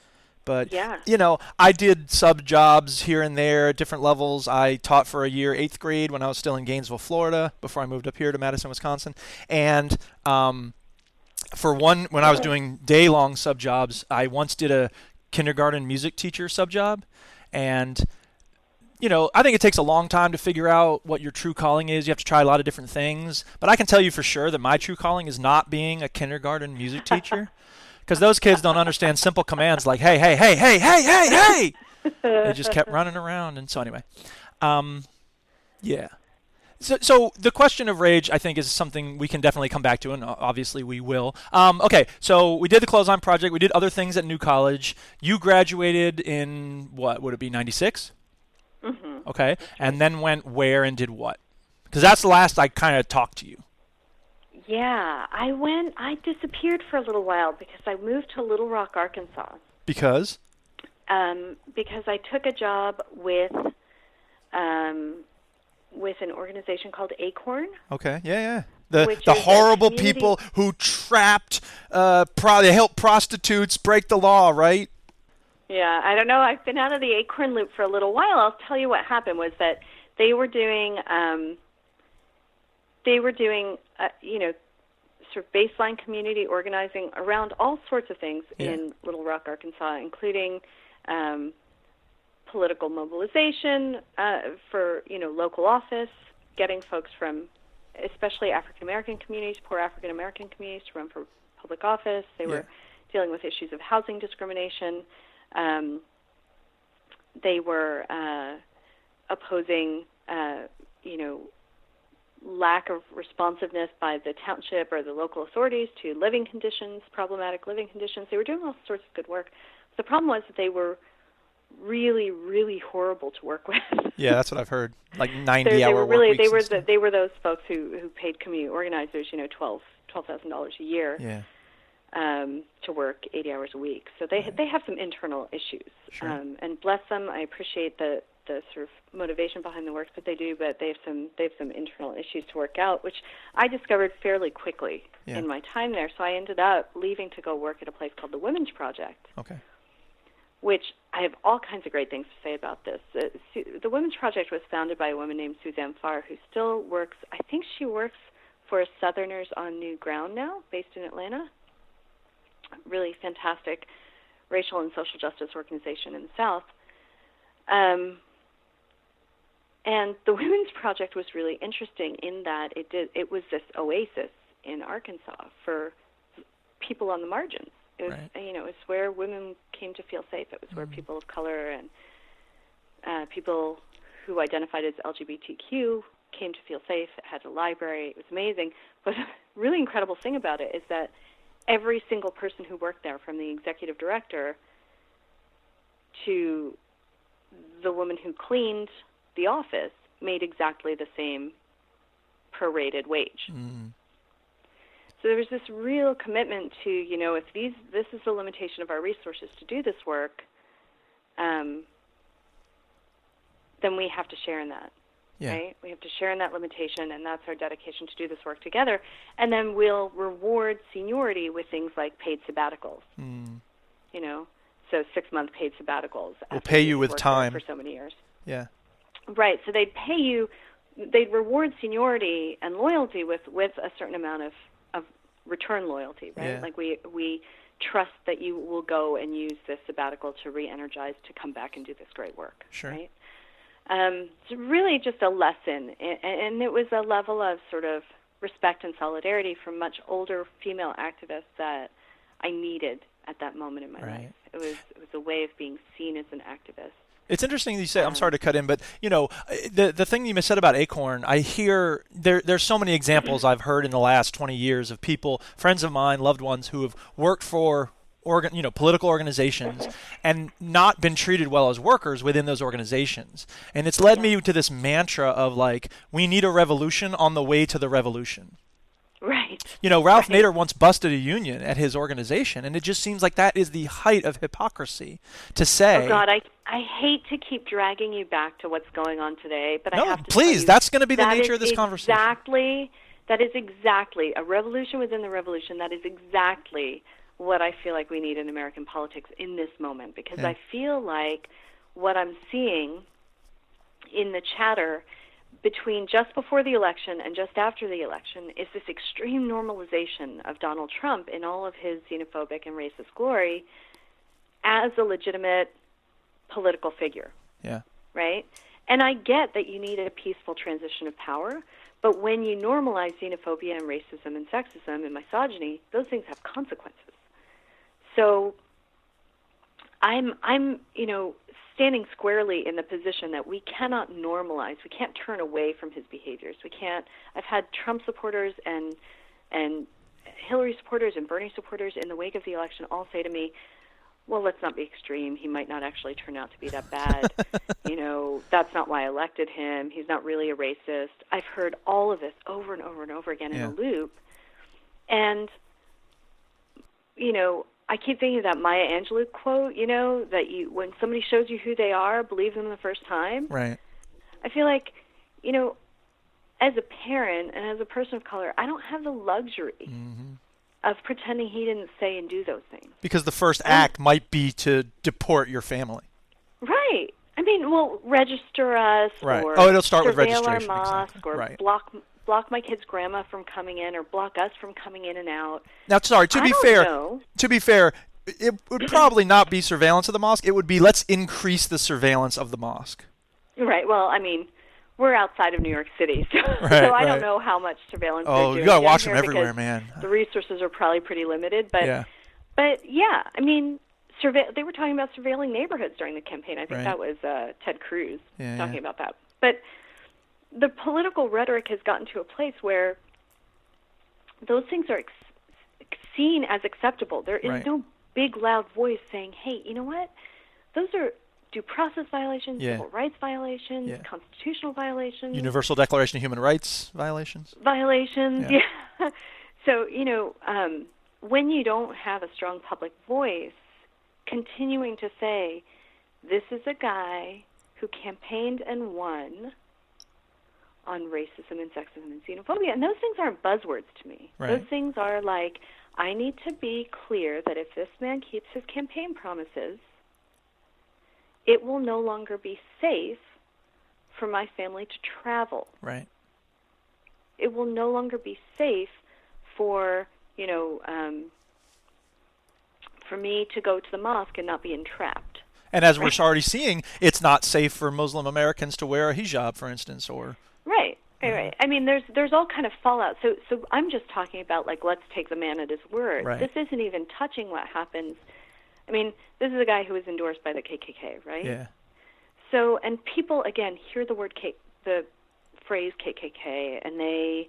But, Yeah. you know, I did sub jobs here and there at different levels. I taught for a year 8th grade when I was still in Gainesville, Florida, before I moved up here to Madison, Wisconsin. And um, for one, when I was doing day long sub jobs, I once did a kindergarten music teacher sub job. And you know, I think it takes a long time to figure out what your true calling is. You have to try a lot of different things. But I can tell you for sure that my true calling is not being a kindergarten music teacher. *laughs* Because those kids don't understand simple commands like, hey, hey, hey, hey, hey, hey, hey. they just kept running around. And so, anyway, um, yeah. So, so the question of rage, I think, is something we can definitely come back to, and obviously we will. Um, okay, so we did the Clothesline Project. We did other things at New College. You graduated in what would it be, '96? Mm-hmm. Okay, and then went where and did what? Because that's the last I kind of talked to you. Yeah, I went. I disappeared for a little while because I moved to Little Rock, Arkansas. Because um, because I took a job with um, with an organization called Acorn. okay, yeah, yeah. The the horrible people who trapped, uh, pro- they helped prostitutes break the law, right? Yeah, I don't know. I've been out of the Acorn loop for a little while. I'll tell you what happened was that they were doing um, they were doing uh, you know sort of baseline community organizing around all sorts of things Yeah. in Little Rock, Arkansas, including um, political mobilization uh, for you know local office, getting folks from especially African American communities, poor African American communities to run for public office. They Yeah. were dealing with issues of housing discrimination. Um, they were uh, opposing, uh, you know, lack of responsiveness by the township or the local authorities to living conditions, problematic living conditions. They were doing all sorts of good work. The problem was that they were really, really horrible to work with. Yeah, that's what I've heard. Like *laughs* They're- ninety they hour were really they were the, they were those folks who who paid community organizers, you know, twelve twelve thousand dollars a year yeah, um, to work 80 hours a week. So they they have some internal issues. Sure. Um, and bless them, I appreciate the the sort of motivation behind the work that they do, but they have some they have some internal issues to work out, which I discovered fairly quickly Yeah. in my time there. So I ended up leaving to go work at a place called the Women's Project, Okay. Which I have all kinds of great things to say about this. Uh, the Women's Project was founded by a woman named Suzanne Pharr, who still works. I think she works for Southerners on New Ground now, based in Atlanta. Really fantastic racial and social justice organization in the South. Um, and the *laughs* Women's Project was really interesting in that it did it was this oasis in Arkansas for people on the margins. It was Right. you know it was where women came to feel safe. It was where people of color and uh, people who identified as LGBTQ came to feel safe. It had a library. It was amazing. But *laughs* a really incredible thing about it is that every single person who worked there, from the executive director to the woman who cleaned the office, made exactly the same prorated wage. So there was this real commitment to, you know, if these this is the limitation of our resources to do this work, um, then we have to share in that Yeah. right? We have to share in that limitation, and that's our dedication to do this work together. And then we'll reward seniority with things like paid sabbaticals. You know, so six month paid sabbaticals. We'll pay you've with time. for so many years. Yeah. Right. So they'd pay you, they'd reward seniority and loyalty with with a certain amount of return loyalty, right? Yeah. Like we we trust that you will go and use this sabbatical to re-energize to come back and do this great work. Sure. Right. Um, it's really just a lesson, and, and it was a level of sort of respect and solidarity from much older female activists that I needed at that moment in my Right. life. It was it was a way of being seen as an activist. It's interesting that you say. I'm uh-huh. sorry to cut in, but you know, uh, the the thing you said about Acorn, I hear there. There's so many examples I've heard in the last 20 years of people, friends of mine, loved ones who have worked for organ, you know, political organizations uh-huh. and not been treated well as workers within those organizations. And it's led me to this mantra of like, we need a revolution on the way to the revolution. You know, Ralph Right. Nader once busted a union at his organization, and it just seems like that is the height of hypocrisy to say. Oh God, I I hate to keep dragging you back to what's going on today, but No, I have to please, you, that's gonna be the nature of this conversation. Exactly. That is exactly a revolution within the revolution. That is exactly what I feel like we need in American politics in this moment because Yeah. I feel like what I'm seeing in the chatter between just before the election and just after the election is this extreme normalization of Donald Trump in all of his xenophobic and racist glory as a legitimate political figure, Yeah. right? And I get that you need a peaceful transition of power, but when you normalize xenophobia and racism and sexism and misogyny, those things have consequences. So I'm I'm you know standing squarely in the position that we cannot normalize. We can't turn away from his behaviors. We can't. I've had Trump supporters and and Hillary supporters and Bernie supporters in the wake of the election all say to me, "Well, let's not be extreme. He might not actually turn out to be that bad. *laughs* you know, that's not why I elected him. He's not really a racist." I've heard all of this over and over and over again Yeah. in a loop, and you know, I keep thinking of that Maya Angelou quote, you know, that you when somebody shows you who they are, believe them the first time. Right. I feel like, you know, as a parent and as a person of color, I don't have the luxury Mm-hmm. of pretending he didn't say and do those things. Because the first act might be to deport your family. Right. I mean, well, register us Right. or Oh, it'll start with registration, our mosque exactly. or Right. block block my kid's grandma from coming in or block us from coming in and out. Now, sorry. To I be fair, know. to be fair, it would probably not be surveillance of the mosque. It would be let's increase the surveillance of the mosque. Right. Well, I mean, we're outside of New York City, *laughs* so, Right, so I right. don't know how much surveillance Oh, you gotta watch them everywhere, man. The resources are probably pretty limited, but yeah. but yeah, I mean, surve- they were talking about surveilling neighborhoods during the campaign. I think Right. that was uh, Ted Cruz Yeah, talking yeah. about that. But the political rhetoric has gotten to a place where those things are ex- seen as acceptable. There is Right. no big loud voice saying, "Hey, you know what? Those are due process violations, Yeah. civil rights violations, Yeah. constitutional violations, Universal Declaration of Human Rights violations. violations." Yeah. Yeah. *laughs* so you know, um, when you don't have a strong public voice, continuing to say, "This is a guy who campaigned and won on racism and sexism and xenophobia. And those things aren't buzzwords to me. Right. Those things are like, I need to be clear that if this man keeps his campaign promises, it will no longer be safe for my family to travel. Right. It will no longer be safe for, you know, um, for me to go to the mosque and not be entrapped. And as we're already seeing, it's not safe for Muslim Americans to wear a hijab, for instance, or Right, right, right. I mean, there's there's all kind of fallout. So so I'm just talking about like let's take the man at his word. Right. This isn't even touching what happens. I mean, this is a guy who was endorsed by the KKK, right? yeah, So and people again hear the word K, the phrase KKK, and they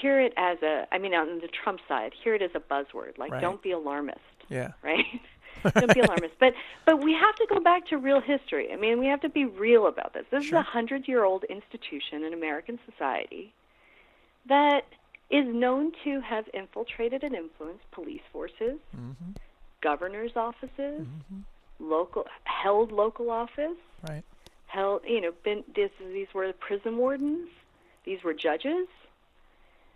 hear it as a. I mean, on the Trump side, hear it as a buzzword. Like, Right. don't be alarmist yeah, right? *laughs* *laughs* Don't be alarmist. But but we have to go back to real history. I mean, we have to be real about this. This is a hundred year old institution in American society that is known to have infiltrated and influenced police forces, mm-hmm. governors' offices, mm-hmm. local held local office, right, held you know been this these were the prison wardens, these were judges.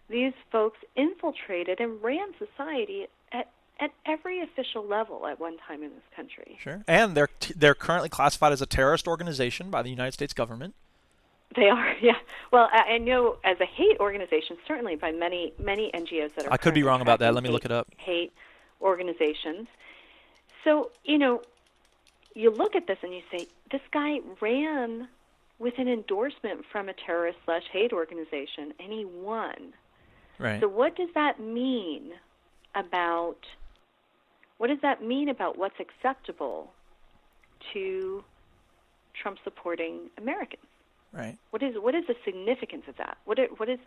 These folks infiltrated and ran society at every official level at one time in this country. sure. And they're t- they're currently classified as a terrorist organization by the United States government. They are, *laughs* yeah. Well, I, I know as a hate organization, certainly by many many NGOs that are. I could be wrong about that. Let me hate- look it up. Hate organizations. So you know, you look at this and you say, this guy ran with an endorsement from a terrorist slash hate organization, and he won. Right. So what does that mean about what does that mean about what's acceptable to Trump supporting Americans? right. What is what is the significance of that? What i- what is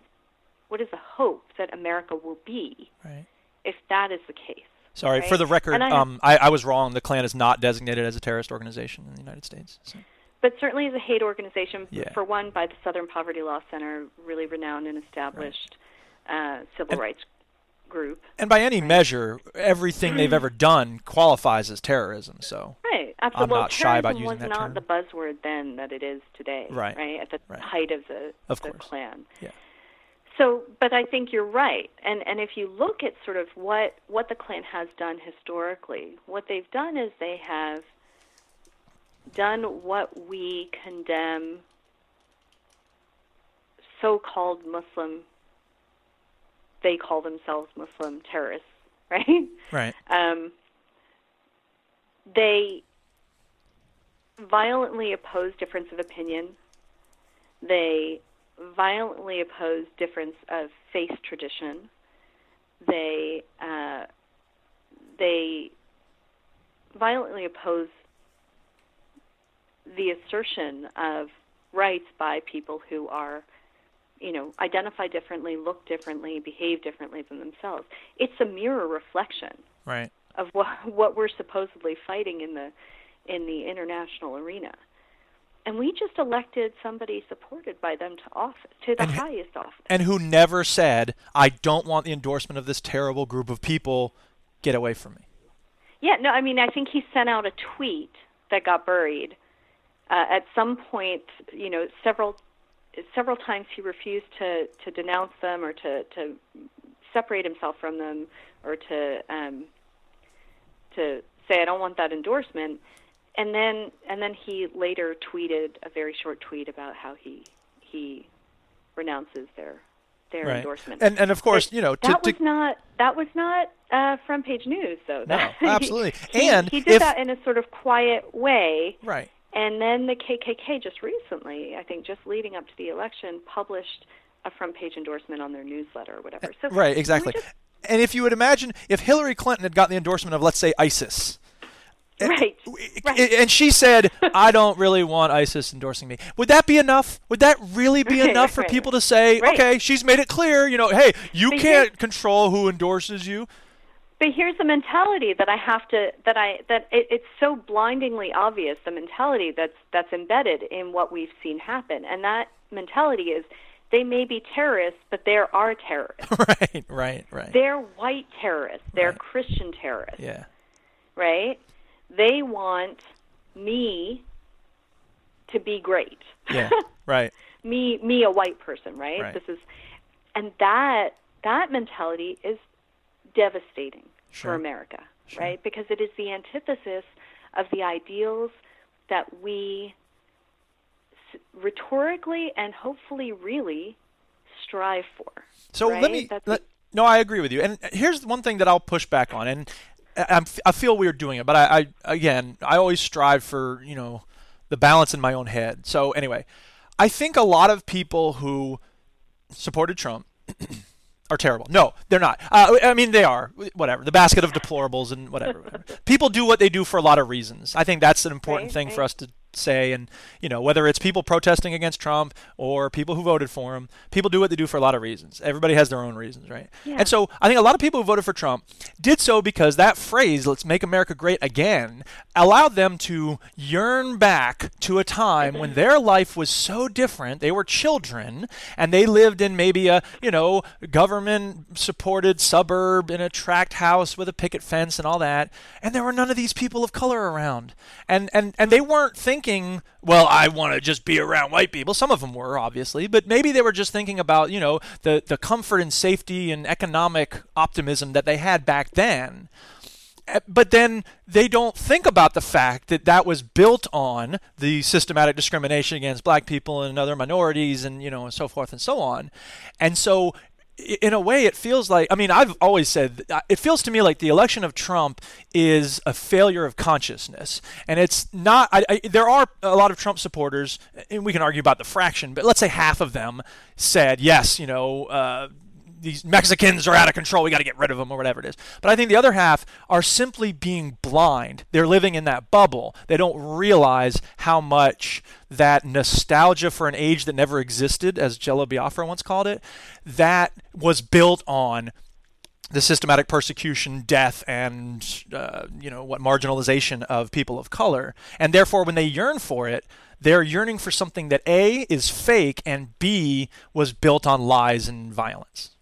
what is the hope that America will be Right. if that is the case? Sorry, Right. for the record, I um, I, I was wrong. The Klan is not designated as a terrorist organization in the United States. So. But certainly as a hate organization, Yeah. for one, by the Southern Poverty Law Center, really renowned and established uh, civil And- rights group. And by any measure, everything they've ever done qualifies as terrorism. So. Right, absolutely. I'm well, not shy about using terrorism using was that not the buzzword then that it is today. Right, Right. At the right. height of the Of the course. Klan. Yeah. So, but I think you're right, and and if you look at sort of what what the Klan has done historically, what they've done is they have done what we condemn so-called Muslim. They call themselves Muslim terrorists, *laughs* right? Right. um, they violently oppose difference of opinion. They violently oppose difference of faith tradition. They uh, they violently oppose the assertion of rights by people who are, you know, identify differently, look differently, behave differently than themselves. It's a mirror reflection Right. of what what we're supposedly fighting in the in the international arena. And we just elected somebody supported by them to office to the And highest office. And who never said, "I don't want the endorsement of this terrible group of people. Get away from me." Yeah, no, I mean I think he sent out a tweet that got buried. Uh, at some point, you know, several several times he refused to to denounce them or to to separate himself from them or to um, to say I don't want that endorsement. And then and then he later tweeted a very short tweet about how he he renounces their their Right. endorsement. And and of course, But you know, to, that to was not that was not uh, front page news though. No, *laughs* That- absolutely. he, And he did if- that in a sort of quiet way. right. And then the KKK just recently, I think, just leading up to the election, published a front page endorsement on their newsletter or whatever. So Right, exactly. just- And if you would imagine if Hillary Clinton had gotten the endorsement of, let's say, ISIS, eh, right, eh, right. and she said, *laughs* "I don't really want ISIS endorsing me," would that be enough? Would that really be Right, enough for right. people to say. "Okay, she's made it clear, you know, hey, you can't control who endorses you"? But here's the mentality that I have to that I that it, it's so blindingly obvious the mentality that's that's embedded in what we've seen happen, and that mentality is they may be terrorists, but there are terrorists. *laughs* right, right, right. They're white terrorists. They're Right. Christian terrorists. yeah, right? They want me to be great. Yeah. *laughs* right. me me a white person, right? Right. This is and that that mentality is devastating Sure. for America, Sure. right? Because it is the antithesis of the ideals that we s- rhetorically and hopefully really strive for. So right? let me. Let, no, I agree with you. And uh, here's one thing that I'll push back on, and I, I'm, I feel weird doing it, but I, I again, I always strive for you know the balance in my own head. So anyway, I think a lot of people who supported Trump *clears throat* are terrible. No, they're not. Uh, I mean, they are. Whatever. The basket of deplorables and whatever. whatever. *laughs* People do what they do for a lot of reasons. I think that's an important Right, thing for us to say. And you know, whether it's people protesting against Trump or people who voted for him, people do what they do for a lot of reasons. Everybody has their own reasons, right? Yeah. And so I think a lot of people who voted for Trump did so because that phrase, "Let's make America great again," allowed them to yearn back to a time when their life was so different. They were children and they lived in maybe a you know government supported suburb in a tract house with a picket fence and all that, and there were none of these people of color around, and and and they weren't thinking, well, I want to just be around white people. Some of them were obviously, but maybe they were just thinking about you know the the comfort and safety and economic optimism that they had back then Uh, but then they don't think about the fact that that was built on the systematic discrimination against black people and other minorities and you know and so forth and so on and so in a way it feels like i mean i've always said uh, it feels to me like the election of trump is a failure of consciousness. And it's not I, I, there are a lot of trump supporters and we can argue about the fraction but let's say half of them said yes you know uh, these Mexicans are out of control. We got to get rid of them, or whatever it is. But I think the other half are simply being blind. They're living in that bubble. They don't realize how much that nostalgia for an age that never existed, as Jello Biafra once called it, that was built on the systematic persecution, death, and uh, you know what marginalization of people of color, and therefore when they yearn for it, they're yearning for something that a is fake and b was built on lies and violence.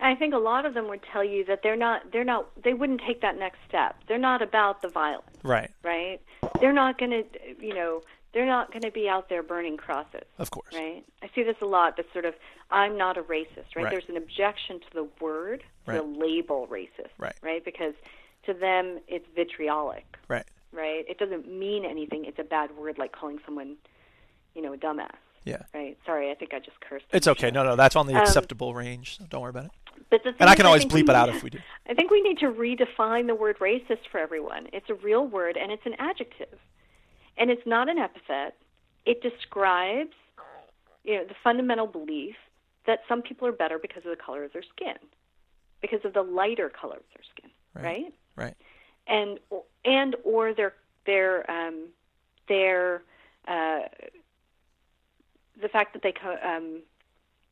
And I think a lot of them would tell you that they're not they're not they wouldn't take that next step. They're not about the violence, Right. right? They're not going to you know, they're not going to be out there burning crosses. Of course. Right? I see this a lot, this sort of I'm not a racist, right? Right. There's an objection to the word, to the label racist, Right. right? Because to them it's vitriolic, Right. right? It doesn't mean anything. It's a bad word like calling someone, you know, a dumbass. Yeah. Right. Sorry, I think I just cursed. It's okay. No, no, that's on the Um, acceptable range. So don't worry about it. But the thing And I can always think bleep it out if we do. I think we need to redefine the word racist for everyone. It's a real word and it's an adjective. And it's not an epithet. It describes you know, the fundamental belief that some people are better because of the color of their skin. Because of the lighter color of their skin, Right. right? Right. And and or their their um their uh the fact that they co- um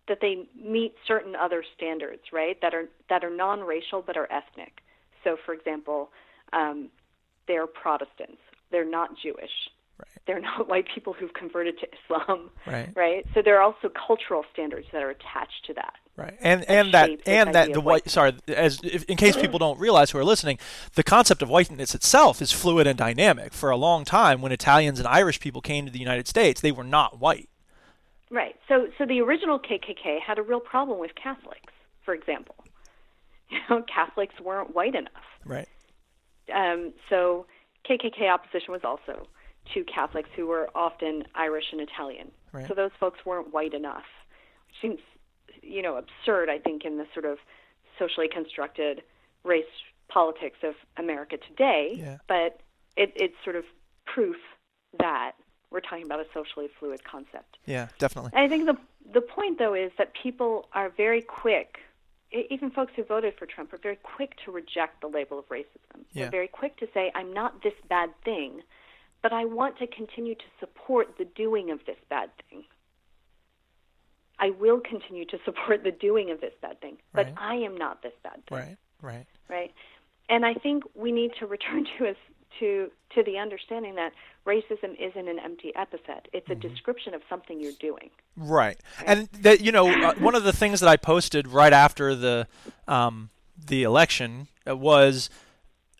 that they meet certain other standards, right? That are that are non-racial but are ethnic. So, for example, um, they're Protestants. They're not Jewish. Right. They're not *laughs* white people who've converted to Islam. Right. Right. So there are also cultural standards that are attached to that. Right, and and that and that the white. Sorry, as if, in case people don't realize who are listening, the concept of whiteness itself is fluid and dynamic. For a long time, when Italians and Irish people came to the United States, they were not white. Right. So so the original KKK had a real problem with Catholics, for example. *laughs* You know, Catholics weren't white enough. Right. Um, so KKK opposition was also to Catholics who were often Irish and Italian. Right. So those folks weren't white enough. Which seems, you know, absurd. I think in the sort of socially constructed race politics of America today. Yeah. But it, it's sort of proof that we're talking about a socially fluid concept. Yeah, definitely. And I think the the point though is that people are very quick, even folks who voted for Trump are very quick to reject the label of racism. Yeah. They're very quick to say, "I'm not this bad thing, but I want to continue to support the doing of this bad thing." I will continue to support the doing of this bad thing, but Right. I am not this bad thing Right. Right. right? And I think we need to return to us to to the understanding that racism isn't an empty epithet; it's a description of something you're doing. Right, and that you know uh, one of the things that I posted right after the um, the election uh, was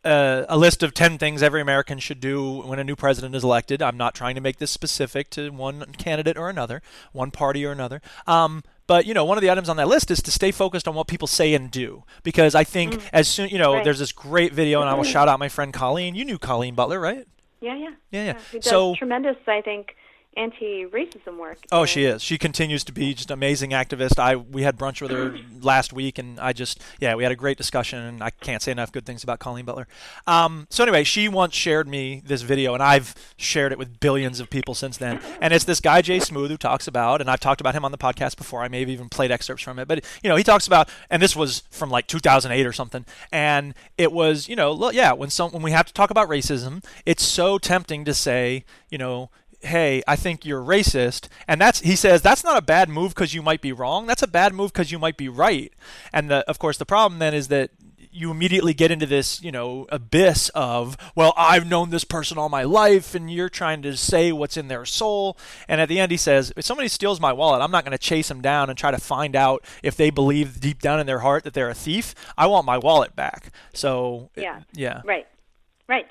uh, a list of 10 things every American should do when a new president is elected. I'm not trying to make this specific to one candidate or another, one party or another. Um, but you know, one of the items on that list is to stay focused on what people say and do, because I think mm. as soon you know, Right. there's this great video, and I will mm-hmm. shout out my friend Colleen. You knew Colleen Butler, right? Yeah, yeah. Yeah, yeah. Does So- tremendous, I think, anti-racism work. Oh, she is. She continues to be just amazing activist. I we had brunch with her *clears throat* last week, and I just yeah, we had a great discussion, and I can't say enough good things about Colleen Butler. Um, so anyway, she once shared me this video, and I've shared it with billions of people since then. And it's this guy Jay Smooth who talks about, and I've talked about him on the podcast before. I may have even played excerpts from it, but you know he talks about, and this was from like 2008 or something, and it was you know look, yeah when some when we have to talk about racism, it's so tempting to say you know hey, I think you're racist. And that's, he says, that's not a bad move because you might be wrong. That's a bad move because you might be right. And the, of course, the problem then is that you immediately get into this, you know, abyss of, well, I've known this person all my life, and you're trying to say what's in their soul. And at the end, he says, if somebody steals my wallet, I'm not going to chase them down and try to find out if they believe deep down in their heart that they're a thief. I want my wallet back. So, Yeah. yeah. Right. Right.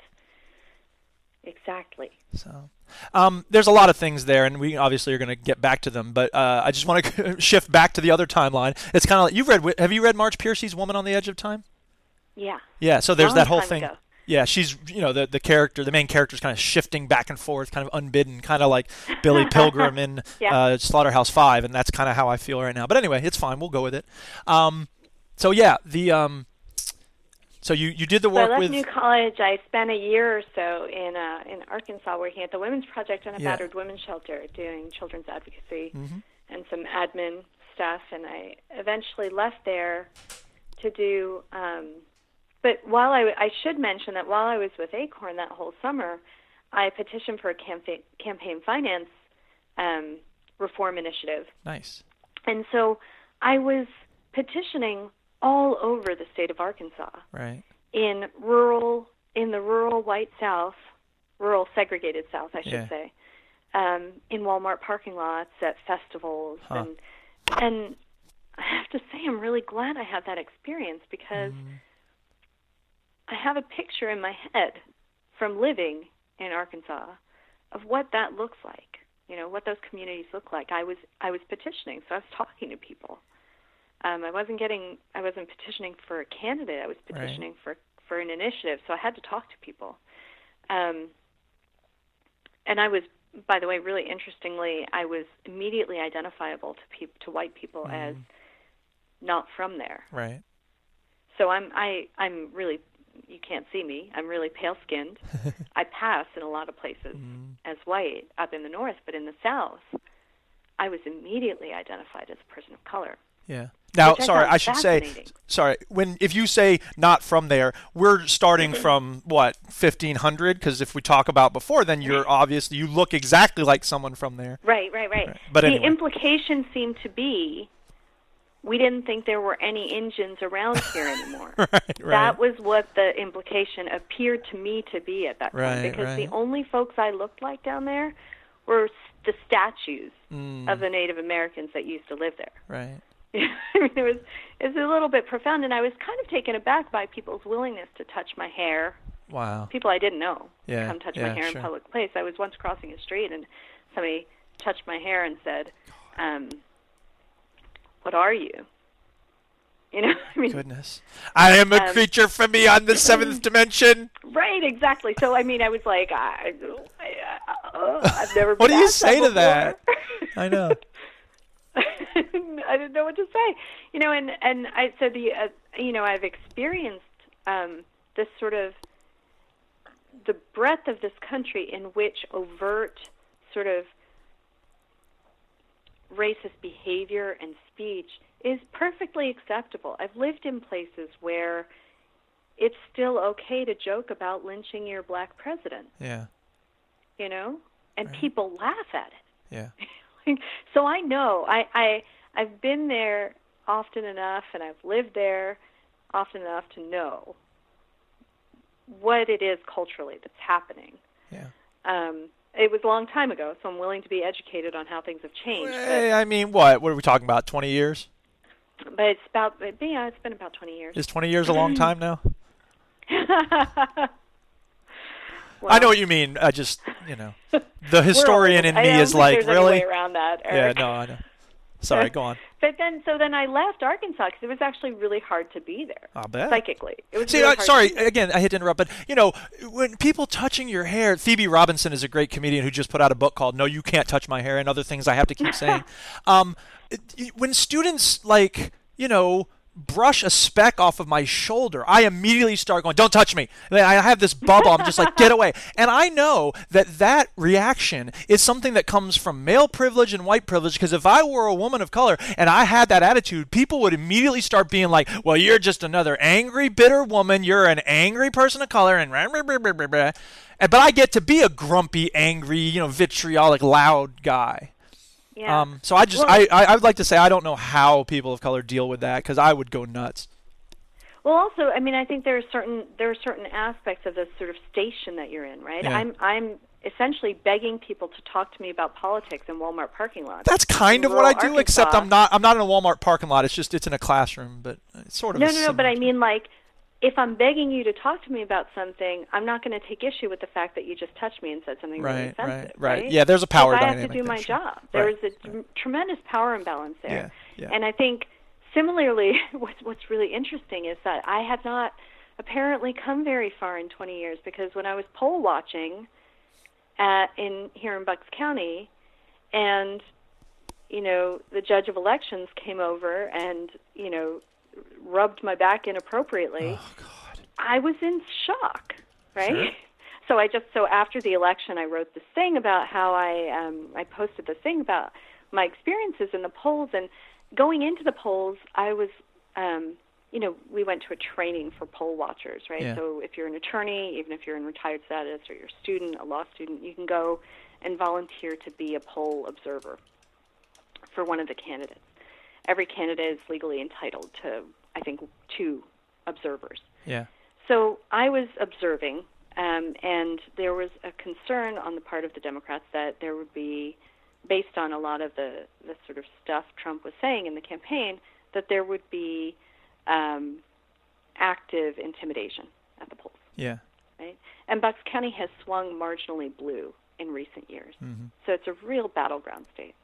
Exactly. So, um, there's a lot of things there, and we obviously are going to get back to them. But uh, I just want to *laughs* shift back to the other timeline. It's kind of like you've read. Have you read Marge Piercy's Woman on the Edge of Time? Yeah. Yeah. So there's Long that whole thing. ago. Yeah, she's you know the the character, the main character is kind of shifting back and forth, kind of unbidden, kind of like Billy *laughs* Pilgrim in *laughs* Yeah. uh, Slaughterhouse Five, and that's kind of how I feel right now. But anyway, it's fine. We'll go with it. Um, so yeah, the um, so you you did the So I work left with New College. I spent a year or so in uh, in Arkansas working at the Women's Project on a Yeah. battered women's shelter, doing children's advocacy Mm-hmm. and some admin stuff. And I eventually left there to do. Um, but while I, I should mention that while I was with Acorn that whole summer, I petitioned for a campaign campaign finance um, reform initiative. nice. And so I was petitioning all over the state of Arkansas Right. in rural in the rural white south rural segregated south i should Yeah. say um, in walmart parking lots at festivals Huh. and and i have to say i'm really glad i had that experience because Mm-hmm. i have a picture in my head from living in arkansas of what that looks like you know what those communities look like i was i was petitioning so i was talking to people um, I wasn't getting, I wasn't petitioning for a candidate. I was Right. petitioning for for an initiative. So I had to talk to people. Um, and I was, by the way, really interestingly, I was immediately identifiable to peop- to white people as not from there. Right. So I'm I I'm really you can't see me. I'm really pale skinned. *laughs* I pass in a lot of places as white up in the north, but in the south, I was immediately identified as a person of color. Yeah. Now, Which sorry, found I should say, sorry. When if you say not from there, we're starting from what 1500? Because if we talk about before, then you're obviously you look exactly like someone from there. Right, right, right. Right. But the anyway. implication seemed to be we didn't think there were any engines around here anymore. *laughs* right. Right. That was what the implication appeared to me to be at that point Right, because right. the only folks I looked like down there were the statues Mm. of the Native Americans that used to live there. right. *laughs* I mean, it was it was a little bit profound, and I was kind of taken aback by people's willingness to touch my hair. Wow. People I didn't know Yeah, come touch yeah, my hair sure. in public place. I was once crossing a street, and somebody touched my hair and said, um, "What are you?" You know, *laughs* I mean, Goodness. I am a Um, creature from beyond the seventh dimension. *laughs* right? Exactly. So, I mean, I was like, I, I, uh, I've never. What do you say to that? I know. *laughs* I didn't know what to say. You know, and and I so the uh, you know I've experienced um, this sort of the breadth of this country in which overt sort of racist behavior and speech is perfectly acceptable. I've lived in places where it's still okay to joke about lynching your black president, Yeah. you know, and people laugh at it. Yeah. *laughs* *laughs* so I know I, I I've been there often enough and I've lived there often enough to know what it is culturally that's happening. Yeah. Um, it was a long time ago, so I'm willing to be educated on how things have changed. Hey, I mean, what? What are we talking about? 20 years? But, it's about but yeah, it's been about 20 years. Is 20 years a long *laughs* time now? *laughs* I know what you mean. I just, you know, the *laughs* historian in me is like, really? around that. Yeah, no, I know. Sorry, go on. *laughs* But then, so then I left Arkansas because it was actually really hard to be there. I'll bet. Psychically, it was See, really I, sorry again. I hate to interrupt, but you know, when people touching your hair, Phoebe Robinson is a great comedian who just put out a book called "No, You Can't Touch My Hair" and other things I have to keep *laughs* saying. um, when students like, you know, brush a speck off of my shoulder, I immediately start going, "Don't touch me!" And I have this bubble. I'm just like, "Get away!" *laughs* And I know that that reaction is something that comes from male privilege and white privilege. Because if I were a woman of color and I had that attitude, people would immediately start being like, "Well, you're just another angry, bitter woman. You're an angry person of color," and rah, rah, rah, but I get to be a grumpy, angry, you know, vitriolic, loud guy. Yeah. Um, so I just Well- I, I would like to say I don't know how people of color deal with that because I would go nuts. Well, also, I mean, I think there are certain there are certain aspects of this sort of station that you're in, right? Yeah. I'm I'm essentially begging people to talk to me about politics in Walmart parking lots. That's kind of what I do, except I'm not I'm not in a Walmart parking lot. It's just it's in a classroom, but it's sort of No, no, no. But I mean, like, if I'm begging you to talk to me about something, I'm not going to take issue with the fact that you just touched me and said something really offensive. Right, right, right. Yeah, there's a power Because I have to do there, my sure. job. There Right, is a tr- tremendous power imbalance there. Yeah, yeah. And I think similarly, *laughs* what's what's really interesting is that I have not apparently come very far in 20 years because when I was poll watching at in here in Bucks County, and you know the judge of elections came over and you know rubbed my back inappropriately. Oh God. I was in shock, right? Sure. *laughs* So I just so after the election, I wrote this thing about how I um, I posted this thing about my experiences in the polls and going into the polls. I was, um, you know, we went to a training for poll watchers, right? Yeah. So if you're an attorney, even if you're in retired status or you're a student, a law student, you can go and volunteer to be a poll observer for one of the candidates. Every candidate is legally entitled to, I think, two observers. Yeah. So I was observing, um, and there was a concern on the part of the Democrats that there would be, based on a lot of the, the sort of stuff Trump was saying in the campaign, that there would be um, active intimidation at the polls, Yeah. right? And Bucks County has swung marginally blue in recent years, Mhm. so it's a real battleground state.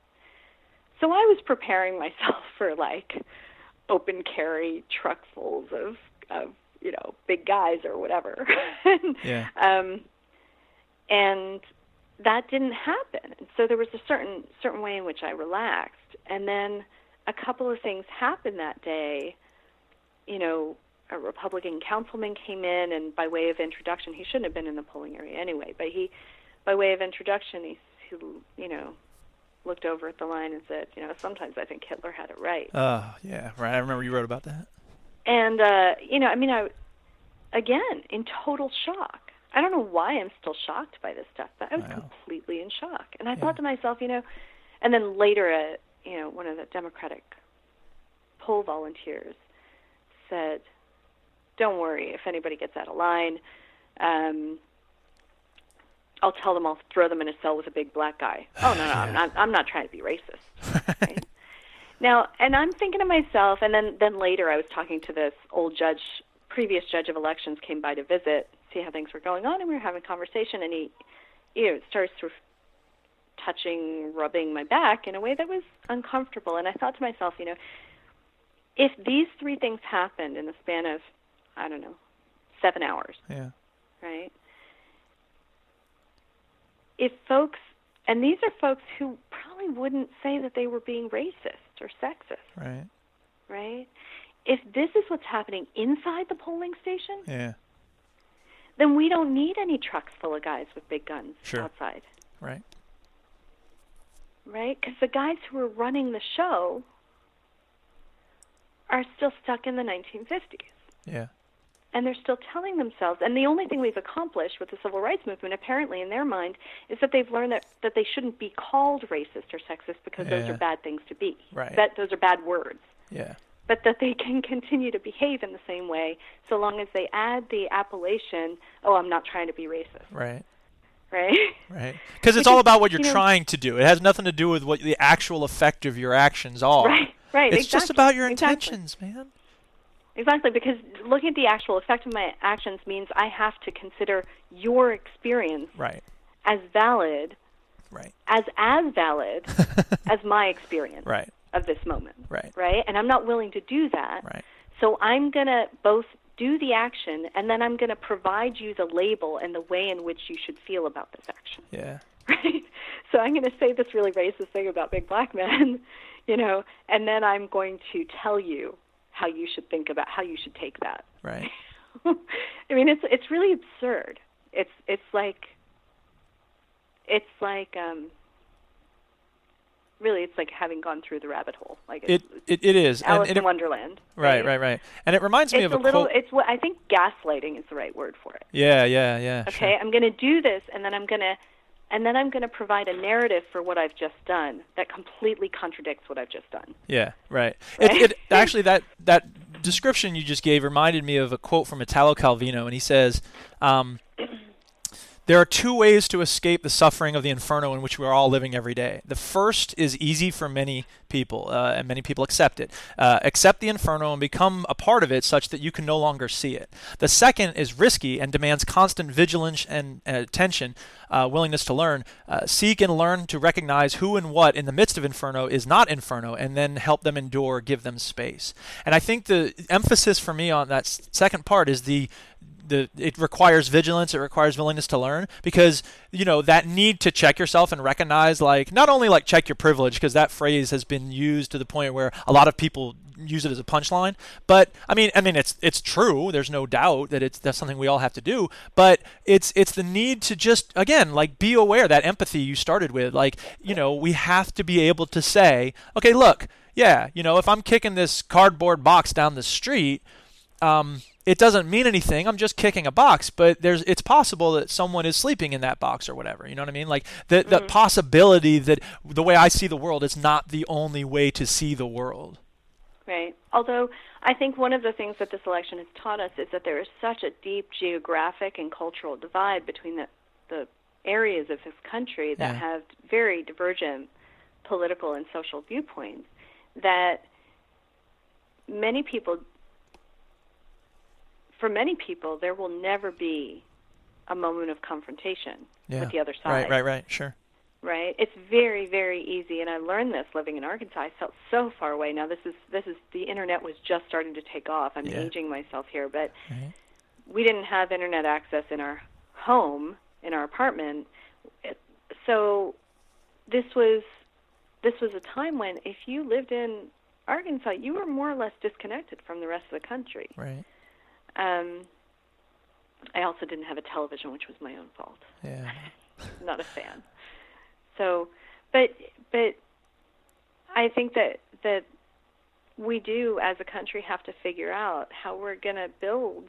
So I was preparing myself *laughs* for like open carry truckfuls of, of you know big guys or whatever. *laughs* Yeah. Um, and that didn't happen. And so there was a certain certain way in which I relaxed, and then a couple of things happened that day. You know, a Republican councilman came in, and by way of introduction, he shouldn't have been in the polling area anyway. But he, by way of introduction, he, he you know, looked over at the line and said, you know, sometimes I think Hitler had it right. Oh yeah. Right. I remember you wrote about that. And uh, you know, I mean, I again in total shock. I don't know why I'm still shocked by this stuff, but I was Wow. completely in shock. And I Yeah. thought to myself, you know, and then later, uh, you know, one of the Democratic poll volunteers said, "Don't worry, if anybody gets out of line, um, I'll tell them I'll throw them in a cell with a big black guy." Oh no, no, I'm not. I'm not trying to be racist. *laughs* Right? Now, and I'm thinking to myself, and then then later I was talking to this old judge, previous judge of elections, came by to visit, see how things were going on, and we were having a conversation, and he, you know, starts sort of touching, rubbing my back in a way that was uncomfortable, and I thought to myself, you know, if these three things happened in the span of, I don't know, seven hours, Yeah. right? If folks, and these are folks who probably wouldn't say that they were being racist or sexist, Right. right? If this is what's happening inside the polling station, Yeah. then we don't need any trucks full of guys with big guns Sure. outside, Right. right? Because the guys who are running the show are still stuck in the 1950s. Yeah. And they're still telling themselves and the only thing we've accomplished with the civil rights movement apparently in their mind is that they've learned that, that they shouldn't be called racist or sexist because those are bad things to be Right. that those are bad words Yeah. but that they can continue to behave in the same way so long as they add the appellation oh i'm not trying to be racist Right. right Right. Because it's all about what you're you know- trying to do. It has nothing to do with what the actual effect of your actions are. right right It's just about your exactly. intentions, man. Exactly, because looking at the actual effect of my actions means I have to consider your experience Right. as valid, Right. as as valid *laughs* as my experience Right. of this moment. Right. Right? And I'm not willing to do that. Right. So I'm going to both do the action and then I'm going to provide you the label and the way in which you should feel about this action. Yeah. *laughs* Right? So I'm going to say this really racist thing about big black men, *laughs* you know, and then I'm going to tell you how you should think about how you should take that. Right. *laughs* I mean, it's it's really absurd. It's it's like it's like um really it's like having gone through the rabbit hole. Like It it's, it, it is. Alice and, and in it, Wonderland. right, right, right. And it reminds me It's of a a little. quote. It's what I think gaslighting is the right word for it. Yeah, yeah, yeah. Okay, sure. I'm going to do this, and then I'm going to, and then I'm going to provide a narrative for what I've just done that completely contradicts what I've just done. Yeah, right. Right? It, it *laughs* actually that that description you just gave reminded me of a quote from Italo Calvino, and he says, um, "There are two ways to escape the suffering of the inferno in which we are all living every day. The first is easy for many people, uh, and many people accept it. Uh, accept the inferno and become a part of it, such that you can no longer see it. The second is risky and demands constant vigilance and, attention, uh, willingness to learn. Uh, seek and learn to recognize who and what in the midst of inferno is not inferno, and then help them endure, give them space. And I think the emphasis for me on that second part is the the it requires vigilance it requires willingness to learn because you know that need to check yourself and recognize like not only like check your privilege because that phrase has been used to the point where a lot of people use it as a punchline but i mean i mean it's it's true there's no doubt that it's that's something we all have to do but it's it's the need to just again like be aware that empathy you started with like you know we have to be able to say okay look yeah you know if i'm kicking this cardboard box down the street um, it doesn't mean anything. I'm just kicking a box, but there's it's possible that someone is sleeping in that box or whatever. You know what I mean? Like the the mm-hmm. possibility that the way I see the world is not the only way to see the world. Right. Although I think one of the things that this election has taught us is that there is such a deep geographic and cultural divide between the the areas of this country that Yeah. have very divergent political and social viewpoints that many people for many people there will never be a moment of confrontation Yeah. with the other side Right, right, right. Sure. right? It's very, very easy, and I learned this living in Arkansas. I felt so far away. Now this is this is the internet was just starting to take off. I'm Yeah. aging myself here, but Right. we didn't have internet access in our home, in our apartment. It- So this was this was a time when if you lived in Arkansas, you were more or less disconnected from the rest of the country. Right. Um, I also didn't have a television, which was my own fault Yeah. *laughs* not a fan. So, but but I think that that we do as a country have to figure out how we're going to build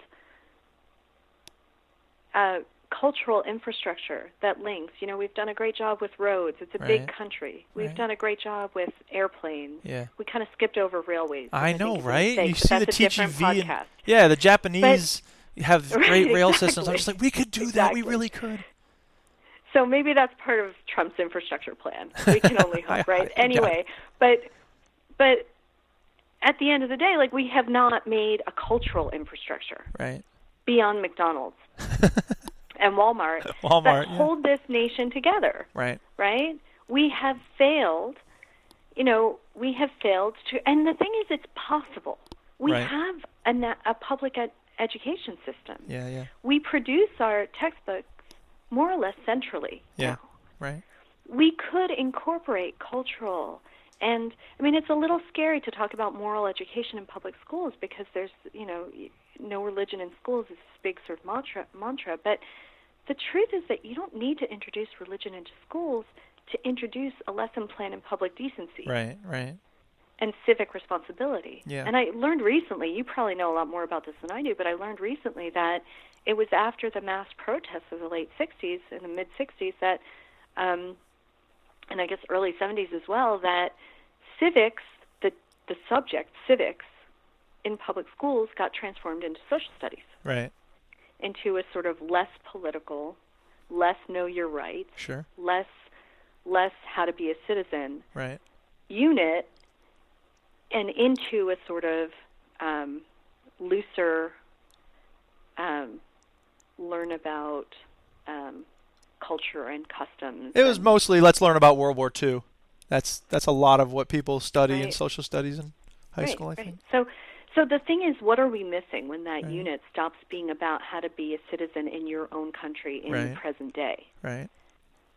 a cultural infrastructure that links. You know, we've done a great job with roads. It's a big country. We've Right. done a great job with airplanes. Yeah. We kind of skipped over railways. I know, right? mistake, you see the that's a different TGV and yeah, the Japanese *laughs* have Right, great rail systems. I'm just like, we could do that. We really could. So maybe that's part of Trump's infrastructure plan. We can only *laughs* hope, right? Anyway, but but at the end of the day, like we have not made a cultural infrastructure Right. beyond McDonald's *laughs* and Walmart, *laughs* Walmart, that yeah. hold this nation together, Right. right? We have failed. You know, we have failed to. And the thing is, it's possible. We Right. have a, a public ed- education system. Yeah. Yeah. We produce our textbooks more or less centrally. Yeah. now Right. we could incorporate cultural and i mean it's a little scary to talk about moral education in public schools because there's you know no religion in schools is this big sort of mantra mantra but the truth is that you don't need to introduce religion into schools to introduce a lesson plan in public decency Right. Right. and civic responsibility. Yeah. And I learned recently, you probably know a lot more about this than I do, but I learned recently that it was after the mass protests of the late 60s and the mid 60s that, um, and I guess early 70s as well, that civics, the, the subject, civics, in public schools got transformed into social studies, Right. Into a sort of less political, less know your rights, Sure. less less how to be a citizen Right. unit and into a sort of um, looser um, learn about um, culture and customs. It was mostly let's learn about World War II. That's that's a lot of what people study in social studies in high right, school. I right. think. So, so the thing is, what are we missing when that Right. unit stops being about how to be a citizen in your own country in Right. the present day? Right.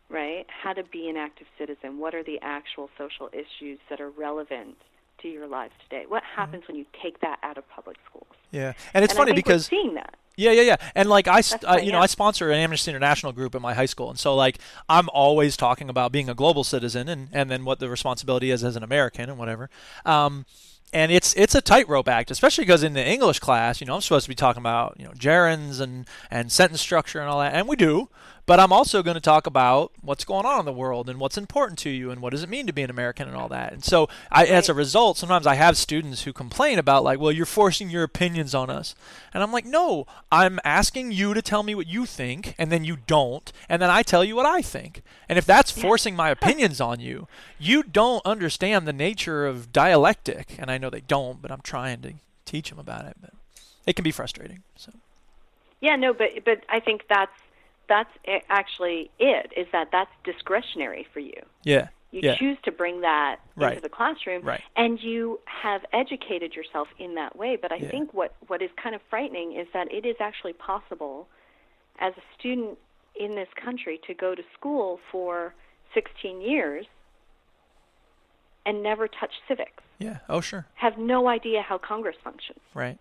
Right? How to be an active citizen? What are the actual social issues that are relevant to your lives today? What happens when you take that out of public schools? Yeah. And it's and funny because we're seeing that. Yeah, yeah, yeah. And like I, uh, you know. I sponsor an Amnesty International group at my high school, and so like I'm always talking about being a global citizen and and then what the responsibility is as an American and whatever. Um, and it's it's a tightrope act, especially because in the English class, you know, I'm supposed to be talking about you know gerunds and and sentence structure and all that, and we do. But I'm also going to talk about what's going on in the world and what's important to you and what does it mean to be an American and all that. And so, I, as a result, sometimes I have students who complain about like, well, you're forcing your opinions on us, and I'm like, no, I'm asking you to tell me what you think, and then you don't, and then I tell you what I think. And if that's forcing my opinions on you, you don't understand the nature of dialectic. And I know they don't, but I'm trying to teach them about it. But it can be frustrating. So Yeah, no, but but I think that's that's actually it. Is that that's discretionary for you. yeah, You yeah, choose to bring that Right. into the classroom, Right. and you have educated yourself in that way. But I Yeah. think what what is kind of frightening is that it is actually possible, as a student in this country, to go to school for 16 years and never touch civics, yeah. Oh, sure, have no idea how Congress functions. right.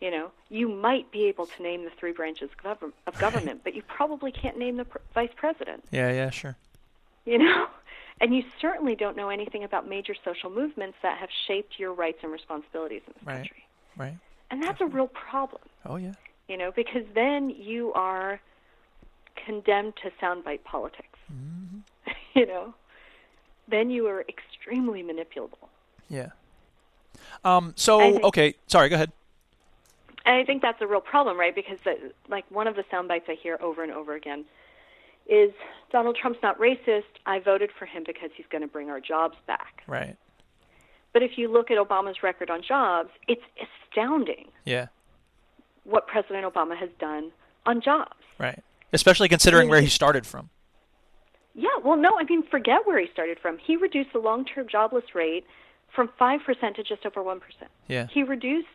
You know, you might be able to name the three branches of of government, but you probably can't name the pr- vice president. Yeah, yeah, sure. you know *laughs* and you certainly don't know anything about major social movements that have shaped your rights and responsibilities in this Right. country Right. and that's a real problem Oh, yeah. you know because then you are condemned to soundbite politics Mm-hmm. *laughs* you know then you are extremely manipulable Yeah. Um. So okay. Sorry. Go ahead. And i think that's a real problem right because the, like one of the sound bites i hear over and over again is donald trump's not racist i voted for him because he's going to bring our jobs back Right. But if you look at Obama's record on jobs, it's astounding Yeah. what President Obama has done on jobs. Right. Especially considering where he started from. Yeah, well, no, I mean, forget where he started from. He reduced the long term jobless rate from 5% to just over 1%. Yeah. He reduced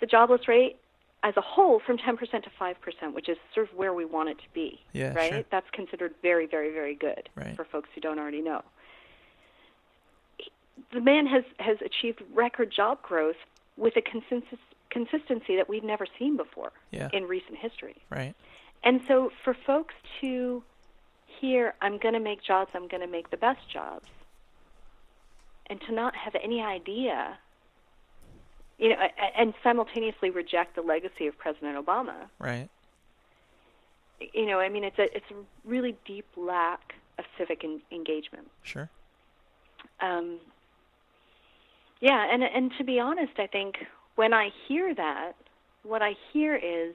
the jobless rate as a whole from 10% to 5%, which is sort of where we want it to be. Yeah, right? sure. That's considered very, very, very good Right. for folks who don't already know. The man has, has achieved record job growth with a consensus, consistency that we've never seen before Yeah. in recent history. Right. And so for folks to hear, I'm going to make jobs, I'm going to make the best jobs, and to not have any idea, you know, and simultaneously reject the legacy of President Obama, Right. you know, I mean, it's a it's a really deep lack of civic en- engagement. Sure. Um, yeah, and and to be honest, I think when I hear that, what I hear is,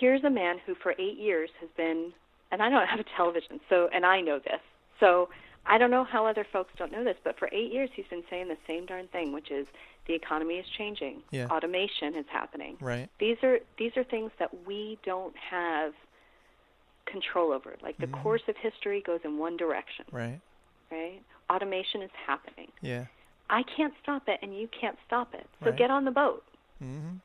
here's a man who for eight years has been, and I don't have a television, so and I know this, so I don't know how other folks don't know this, but for eight years he's been saying the same darn thing, which is the economy is changing, Yeah. automation is happening. Right. These are these are things that we don't have control over. Like the Mm-hmm. course of history goes in one direction Right. right? Automation is happening. Yeah. I can't stop it, and you can't stop it. So Right. get on the boat. Mm-hmm.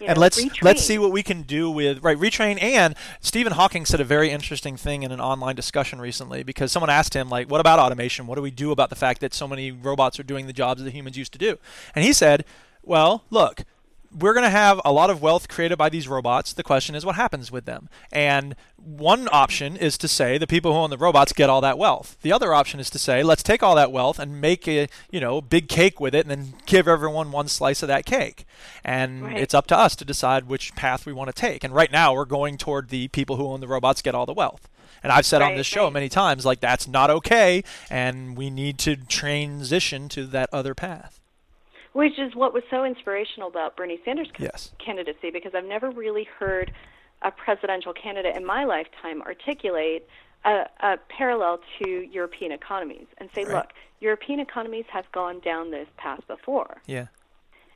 You and know, let's let's see what we can do with right retrain. And Stephen Hawking said a very interesting thing in an online discussion recently because someone asked him like what about automation? What do we do about the fact that so many robots are doing the jobs that humans used to do? And he said well look we're going to have a lot of wealth created by these robots. The question is what happens with them. And one option is to say the people who own the robots get all that wealth. The other option is to say let's take all that wealth and make a you know big cake with it and then give everyone one slice of that cake. And Right. it's up to us to decide which path we want to take. And right now we're going toward the people who own the robots get all the wealth. And I've said on this show right. many times like that's not okay and we need to transition to that other path. Which is what was so inspirational about Bernie Sanders' Yes. candidacy, because I've never really heard a presidential candidate in my lifetime articulate a, a parallel to European economies and say, Right. look, European economies have gone down this path before. Yeah.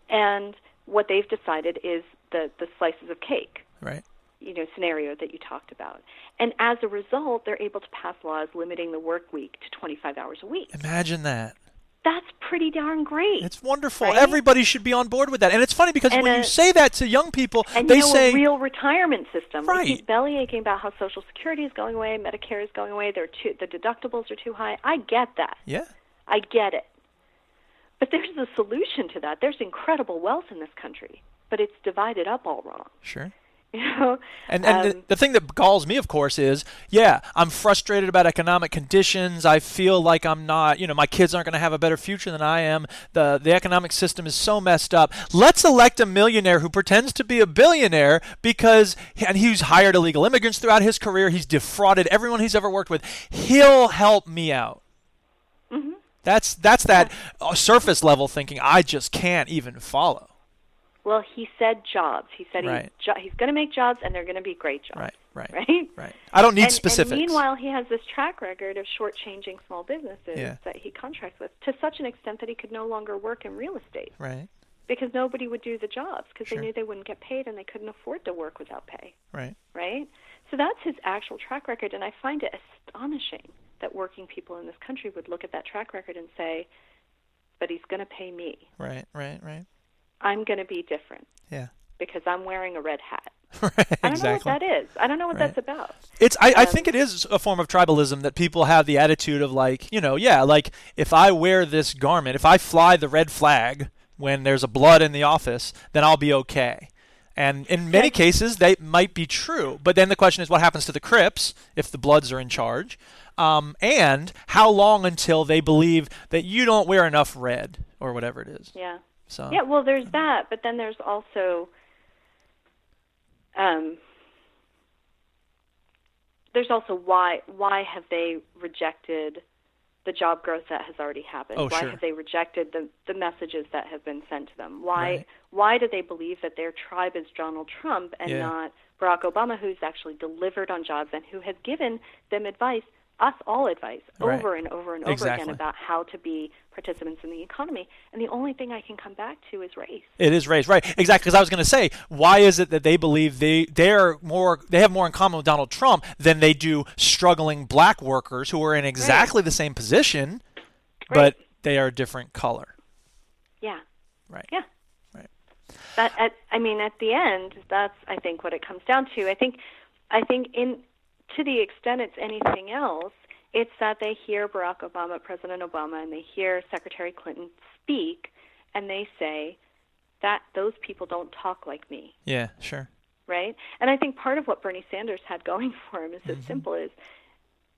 And what they've decided is the, the slices of cake Right. you know scenario that you talked about. And as a result, they're able to pass laws limiting the work week to 25 hours a week. Imagine that. That's pretty darn great. It's wonderful. Right? Everybody should be on board with that. And it's funny because And when a- you say that to young people, and they you know, say, a real retirement system. We Right. keep belly aching about how Social Security is going away, Medicare is going away. They're too, the deductibles are too high. I get that. yeah, I get it. But there's a solution to that. There's incredible wealth in this country, but it's divided up all wrong. sure. *laughs* You know. And and Um, the, the thing that galls me, of course, is yeah, I'm frustrated about economic conditions. I feel like I'm not, you know, my kids aren't going to have a better future than I am. The the economic system is so messed up. Let's elect a millionaire who pretends to be a billionaire because and he's hired illegal immigrants throughout his career. He's defrauded everyone he's ever worked with. He'll help me out. Mm-hmm. That's that's that uh, surface level thinking I just can't even follow. Well, he said jobs. He said Right. he's, jo- he's going to make jobs, and they're going to be great jobs. Right, right, Right. right. I don't need and, specifics. And meanwhile, he has this track record of shortchanging small businesses Yeah. that he contracts with to such an extent that he could no longer work in real estate right, because nobody would do the jobs because Sure. they knew they wouldn't get paid and they couldn't afford to work without pay. right. Right. So that's his actual track record, and I find it astonishing that working people in this country would look at that track record and say, "But he's going to pay me. Right, right, right. I'm going to be different." Yeah. Because I'm wearing a red hat. *laughs* right, I don't exactly. know what that is. I don't know what Right. that's about. It's I, I Um, think it is a form of tribalism that people have the attitude of like, you know, yeah, like if I wear this garment, if I fly the red flag when there's a blood in the office, then I'll be okay. And in many cases, that might be true. But then the question is, what happens to the Crips if the Bloods are in charge? Um, and how long until they believe that you don't wear enough red or whatever it is? Yeah. So Yeah, well, there's that, but then there's also um, there's also why why have they rejected the job growth that has already happened? Oh, why sure. have they rejected the the messages that have been sent to them? Why Right. why do they believe that their tribe is Donald Trump and Yeah. not Barack Obama, who's actually delivered on jobs and who has given them advice, us all advice, Right. over and over and over Exactly. again about how to be participants in the economy? And the only thing I can come back to is race. It is race, right? Exactly. Because I was going to say, why is it that they believe they they're more they have more in common with Donald Trump than they do struggling black workers who are in exactly the same position, but they are a different color, Yeah. right? Yeah. Right. But at, I mean, at the end, that's I think what it comes down to. I think, I think in to the extent it's anything else, it's that they hear Barack Obama, President Obama, and they hear Secretary Clinton speak, and they say that those people don't talk like me, Yeah, sure. right? And I think part of what Bernie Sanders had going *laughs* for him is Mm-hmm. as simple as,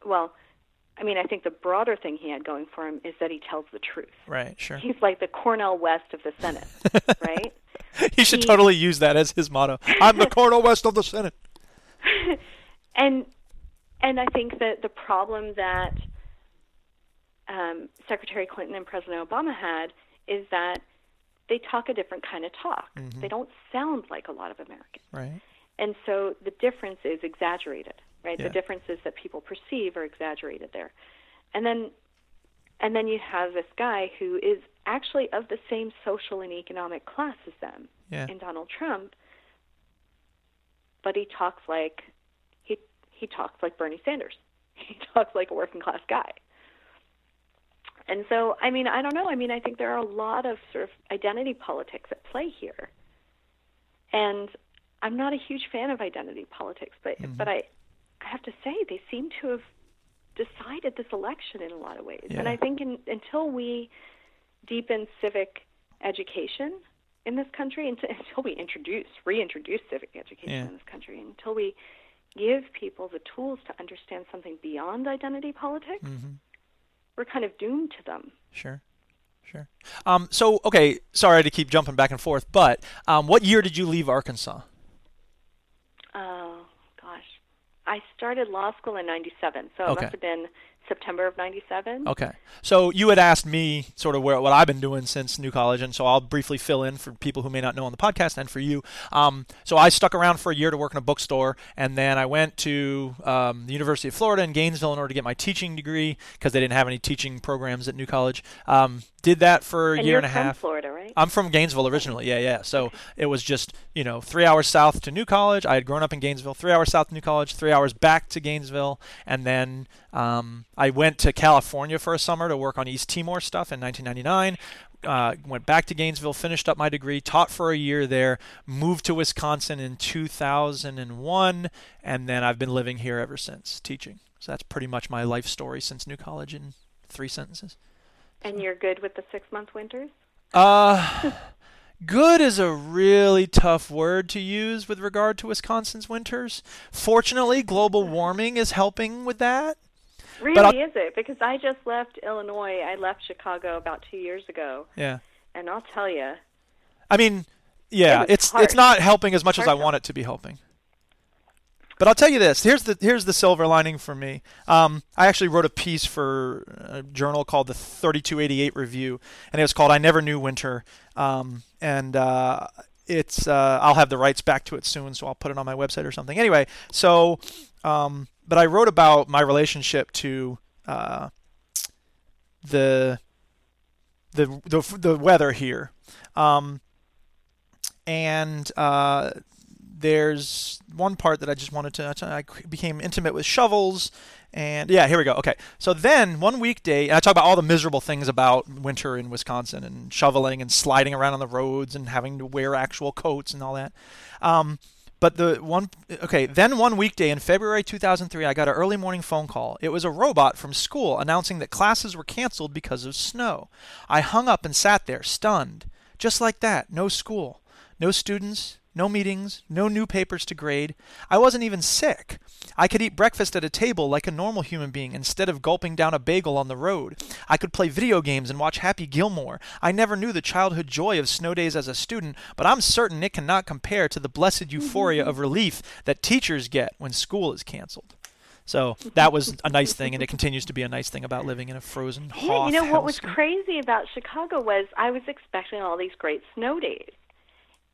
well, I mean, I think the broader thing he had going for him is that he tells the truth. Right, sure. He's like the Cornel West of the Senate, *laughs* right? he should he- totally use that as his motto. I'm the *laughs* Cornel West of the Senate. and and I think that the problem that um, Secretary Clinton and President Obama had is that they talk a different kind of talk. They don't sound like a lot of Americans, Right. and so the difference is exaggerated. Right, Yeah. the differences that people perceive are exaggerated there, and then and then you have this guy who is actually of the same social and economic class as them Yeah. in Donald Trump, but he talks like he talks like Bernie Sanders. *laughs* He talks like a working class guy. And so, I mean, I don't know. I mean, I think there are a lot of sort of identity politics at play here. And I'm not a huge fan of identity politics, but mm-hmm. but I I have to say they seem to have decided this election in a lot of ways. And I think in, until we deepen civic education in this country, until, *laughs* until we introduce, reintroduce civic education Yeah. in this country, until we give people the tools to understand something beyond identity politics, Mm-hmm. we're kind of doomed to them. Sure. Sure. Um, so, okay, sorry to keep jumping back and forth, but um, what year did you leave Arkansas? Oh gosh, I started law school in '97, so it Okay. must have been September of '97. Okay. So you had asked me sort of where, what I've been doing since New College, and so I'll briefly fill in for people who may not know on the podcast and for you. Um, so I stuck around for a year to work in a bookstore, and then I went to um, the University of Florida in Gainesville in order to get my teaching degree because they didn't have any teaching programs at New College. Um, did that for a and year and a from half. Florida, right? I'm from Gainesville originally. Yeah, yeah. So it was just you know three hours south to New College. I had grown up in Gainesville. Three hours south to New College. Three hours back to Gainesville, and then um, I went to California for a summer to work on East Timor stuff in 1999. Uh, went back to Gainesville, finished up my degree, taught for a year there, moved to Wisconsin in 2001, and then I've been living here ever since, teaching. So that's pretty much my life story since New College in three sentences. And you're good with the six-month winters? Uh, good is a really tough word to use with regard to Wisconsin's winters. Fortunately, global warming is helping with that. Really, is it? Because I just left Illinois. I left Chicago about two years ago, Yeah. and I'll tell you, I mean, yeah, It it's it's not helping as much as I want it to be helping. But I'll tell you this: here's the here's the silver lining for me. Um, I actually wrote a piece for a journal called the 3288 Review, and it was called "I Never Knew Winter." Um, and uh, it's uh, I'll have the rights back to it soon, so I'll put it on my website or something. Anyway, so um, but I wrote about my relationship to uh, the the the the weather here. Um, and uh, there's one part that I just wanted to. I became intimate with shovels, and yeah, here we go. Okay, so then one weekday, I talk about all the miserable things about winter in Wisconsin and shoveling and sliding around on the roads and having to wear actual coats and all that. Um, but the one, okay, then one weekday in February 2003, I got an early morning phone call. It was a robot from school announcing that classes were canceled because of snow. I hung up and sat there, stunned. Just like that, no school, no students, no meetings, no new papers to grade. I wasn't even sick. I could eat breakfast at a table like a normal human being instead of gulping down a bagel on the road. I could play video games and watch Happy Gilmore. I never knew the childhood joy of snow days as a student, but I'm certain it cannot compare to the blessed euphoria of relief that teachers get when school is canceled. So that was a nice thing, and it continues to be a nice thing about living in a frozen Yeah, you know what was crazy about Chicago was I was expecting all these great snow days.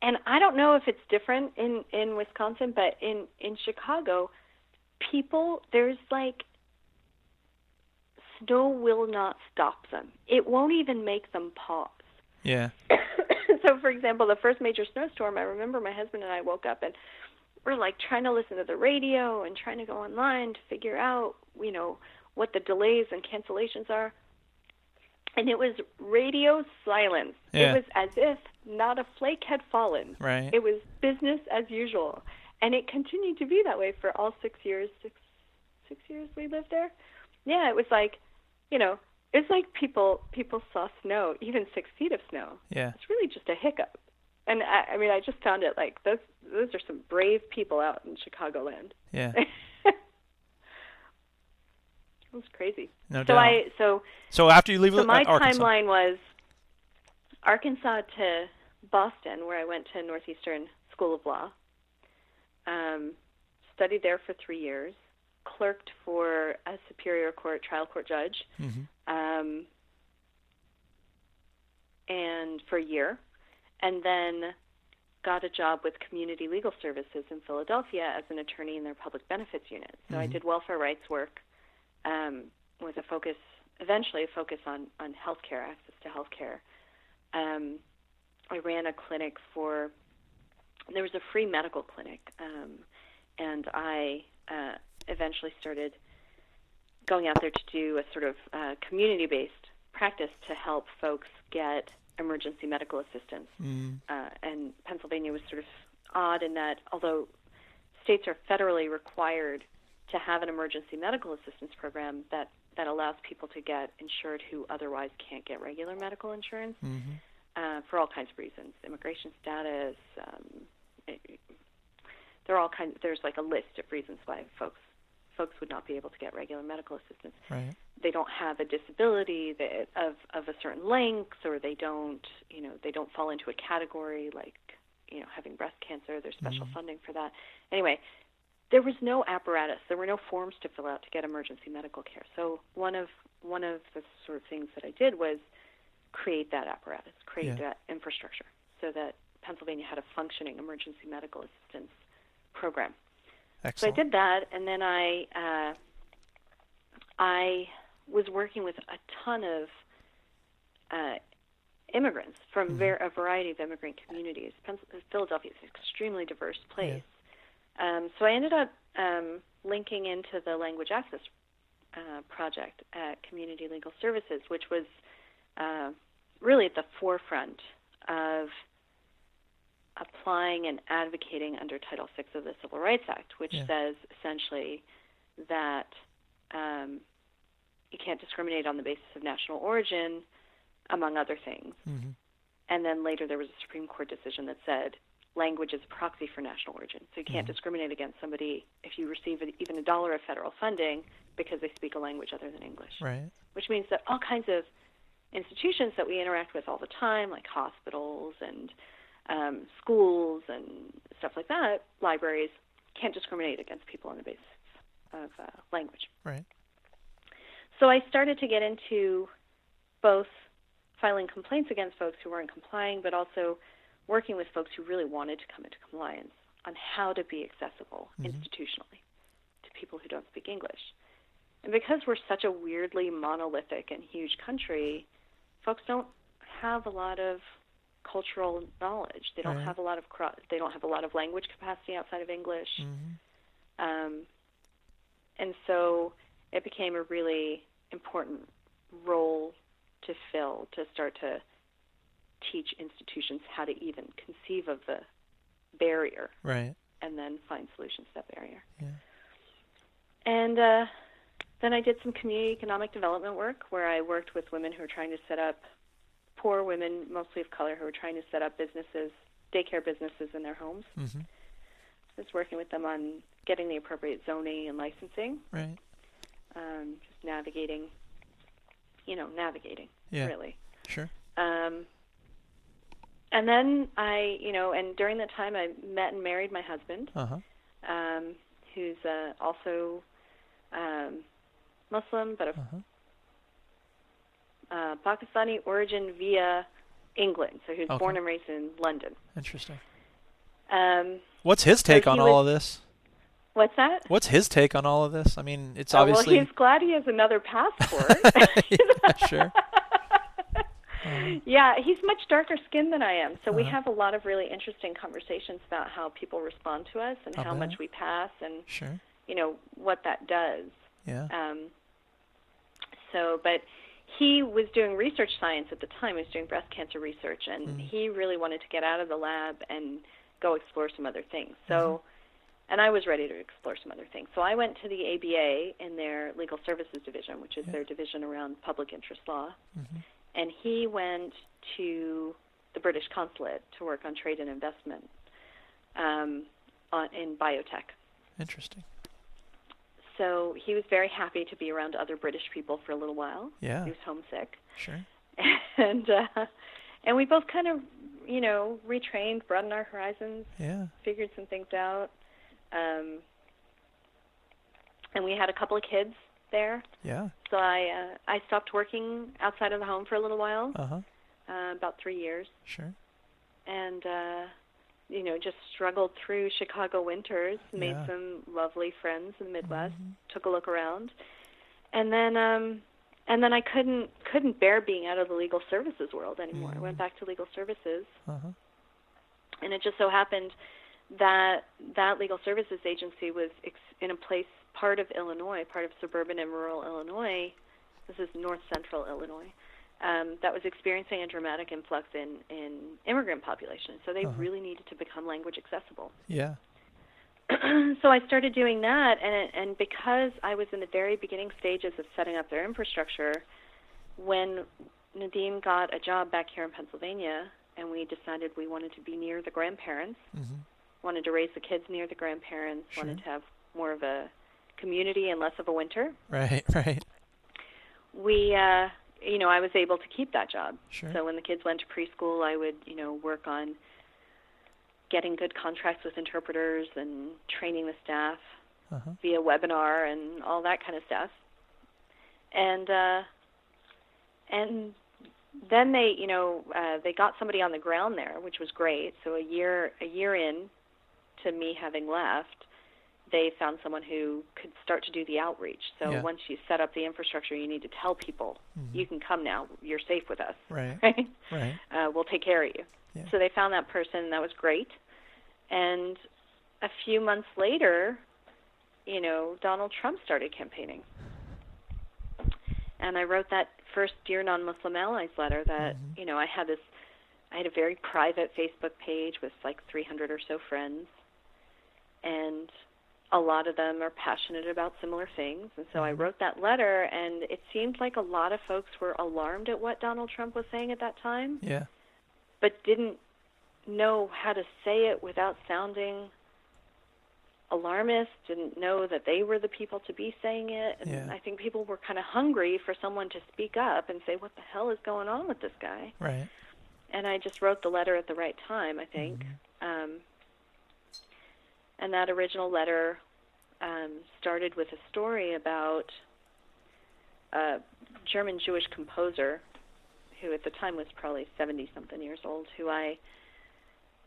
And I don't know if it's different in in Wisconsin, but in in Chicago, people there's like snow will not stop them. It won't even make them pause. Yeah. *coughs* so for example, the first major snowstorm, I remember my husband and I woke up and we're like trying to listen to the radio and trying to go online to figure out, you know, what the delays and cancellations are. And it was radio silence. Yeah. It was as if not a flake had fallen. Right. It was business as usual. And it continued to be that way for all six years, six six years we lived there. Yeah, it was like, you know, it's like people people saw snow, even six feet of snow Yeah. it's really just a hiccup. And I, I mean, I just found it like those those are some brave people out in Chicagoland. Yeah. *laughs* it was crazy. No so doubt. I so So after you leave so my Arkansas, timeline was Arkansas to Boston, where I went to Northeastern School of Law. Um, studied there for three years. Clerked for a Superior Court trial court judge. Mhm. Um, and for a year, and then got a job with Community Legal Services in Philadelphia as an attorney in their public benefits unit. So I did welfare rights work um, with a focus, eventually a focus on on healthcare, access to healthcare. Um, I ran a clinic for. There was a free medical clinic, um, and I uh, eventually started going out there to do a sort of uh, community-based practice to help folks get emergency medical assistance. Mm. Uh, and Pennsylvania was sort of odd in that although states are federally required to have an emergency medical assistance program that, that allows people to get insured who otherwise can't get regular medical insurance Mm-hmm. uh, for all kinds of reasons, immigration status. Um, it, there are all kinds. There's like a list of reasons why folks folks would not be able to get regular medical assistance. Right. They don't have a disability that, of of a certain length, or they don't, you know, they don't fall into a category like, you know, having breast cancer. There's special funding for that. Anyway, there was no apparatus. There were no forms to fill out to get emergency medical care. So one of one of the sort of things that I did was create that apparatus, create Yeah. that infrastructure, so that Pennsylvania had a functioning emergency medical assistance program. Excellent. So I did that, and then I uh, I was working with a ton of uh, immigrants from ver- a variety of immigrant communities. Pens- Philadelphia is an extremely diverse place. Um, so I ended up um, linking into the Language Access uh, Project at Community Legal Services, which was uh, really at the forefront of applying and advocating under Title VI of the Civil Rights Act, which Yeah. says essentially that um, you can't discriminate on the basis of national origin, among other things. Mhm. And then later there was a Supreme Court decision that said language is a proxy for national origin. So you can't discriminate against somebody if you receive even a dollar of federal funding because they speak a language other than English Right. which means that all kinds of institutions that we interact with all the time, like hospitals and um, schools and stuff like that, libraries, can't discriminate against people on the basis of uh, language. Right. So I started to get into both filing complaints against folks who weren't complying, but also working with folks who really wanted to come into compliance on how to be accessible institutionally to people who don't speak English. And because we're such a weirdly monolithic and huge country, folks don't have a lot of cultural knowledge. They don't Right. have a lot of cro- they don't have a lot of language capacity outside of English. Mhm. Um, and so it became a really important role to fill to start to teach institutions how to even conceive of the barrier Right. and then find solutions to that barrier. Yeah. And uh, then I did some community economic development work where I worked with women who were trying to set up, poor women, mostly of color, who were trying to set up businesses, daycare businesses in their homes. Mm-hmm. I was working with them on getting the appropriate zoning and licensing, Right. um, just navigating, you know, navigating, Yeah. really. Sure. Um, and then I, you know, and during that time I met and married my husband, Uh huh. um, who's uh, also um, Muslim, but of Uh-huh. uh, Pakistani origin via England. So he was Okay. born and raised in London. Interesting. Um, What's his take he on all was- of this? what's that? What's his take on all of this? I mean, it's Oh, obviously well, he's glad he has another passport. *laughs* yeah, sure. *laughs* yeah, he's much darker skinned than I am. So we Uh-huh. have a lot of really interesting conversations about how people respond to us and I how bet. much we pass and, Sure. you know, what that does. Yeah. Um, so, but he was doing research science at the time. He was doing breast cancer research, and Mm. he really wanted to get out of the lab and go explore some other things. So, Mm-hmm. and I was ready to explore some other things. So I went to the ABA in their legal services division, which is Yeah. their division around public interest law, Mhm. And he went to the British consulate to work on trade and investment um, on, in biotech. Interesting. So he was very happy to be around other British people for a little while. Yeah. He was homesick, Sure. *laughs* and uh, and we both kind of, you know, retrained, broadened our horizons, Yeah. figured some things out, um, and we had a couple of kids there. Yeah. So I uh, I stopped working outside of the home for a little while, Uh huh. uh, about three years, Sure. and uh, you know just struggled through Chicago winters, made Yeah. some lovely friends in the Midwest, Mhm. took a look around, and then um, and then I couldn't couldn't bear being out of the legal services world anymore. I went Mhm. back to legal services, Uh huh. and it just so happened that that legal services agency was ex- in a place part of Illinois, part of suburban and rural Illinois. This is north central Illinois. Um, that was experiencing a dramatic influx in, in immigrant population. So they Uh-huh. really needed to become language accessible. Yeah. *clears throat* so I started doing that, and and because I was in the very beginning stages of setting up their infrastructure, when Nadim got a job back here in Pennsylvania, and we decided we wanted to be near the grandparents, Mhm. wanted to raise the kids near the grandparents, Sure. wanted to have more of a community and less of a winter. Right. *laughs* Right. We, uh, you know, I was able to keep that job. Sure. So when the kids went to preschool, I would, you know, work on getting good contracts with interpreters and training the staff Uh-huh. via webinar and all that kind of stuff. And uh, and then they, you know, uh, they got somebody on the ground there, which was great. So a year a year in to me having left, they found someone who could start to do the outreach. So Yeah. once you set up the infrastructure, you need to tell people you can come now. You're safe with us, Right. *laughs* right? Right. uh, we'll take care of you. Yeah. So they found that person, that was great. And a few months later, you know, Donald Trump started campaigning. And I wrote that first Dear Non-Muslim Allies letter that, you know, I had this, I had a very private Facebook page with like 300 or so friends. And a lot of them are passionate about similar things. And so I wrote that letter, and it seemed like a lot of folks were alarmed at what Donald Trump was saying at that time Yeah. but didn't know how to say it without sounding alarmist, didn't know that they were the people to be saying it. And Yeah. I think people were kind of hungry for someone to speak up and say, what the hell is going on with this guy? Right. And I just wrote the letter at the right time, I think. Um, and that original letter um, started with a story about a German Jewish composer who at the time was probably 70 something years old, who I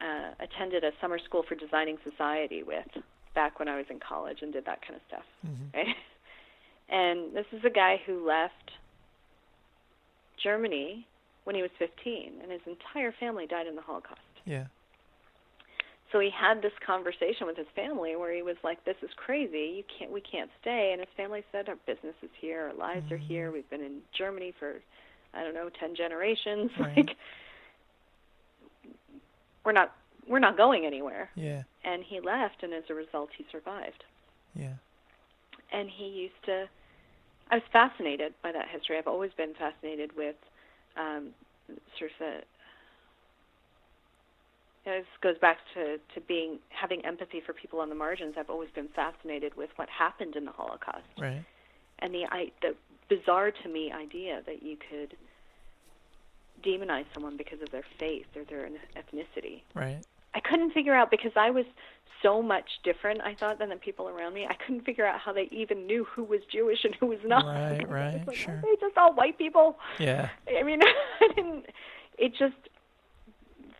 uh, attended a summer school for designing society with back when I was in college and did that kind of stuff. Right? *laughs* And this is a guy who left Germany when he was 15, and his entire family died in the Holocaust. Yeah. So he had this conversation with his family where he was like, "This is crazy. You can't. We can't stay." And his family said, "Our business is here. Our lives are here. We've been in Germany for, I don't know, ten generations. *laughs* Right. Like, we're not. We're not going anywhere." Yeah. And he left, and as a result, he survived. Yeah. And he used to. I was fascinated by that history. I've always been fascinated with um, sort of the you know, this goes back to, to being having empathy for people on the margins. I've always been fascinated with what happened in the Holocaust Right. and the I, the bizarre to me idea that you could demonize someone because of their faith or their ethnicity. Right. I couldn't figure out because I was so much different. I thought than the people around me. I couldn't figure out how they even knew who was Jewish and who was not. Right, *laughs* right, like, sure. They just all white people? Yeah. I mean, *laughs* I didn't. It just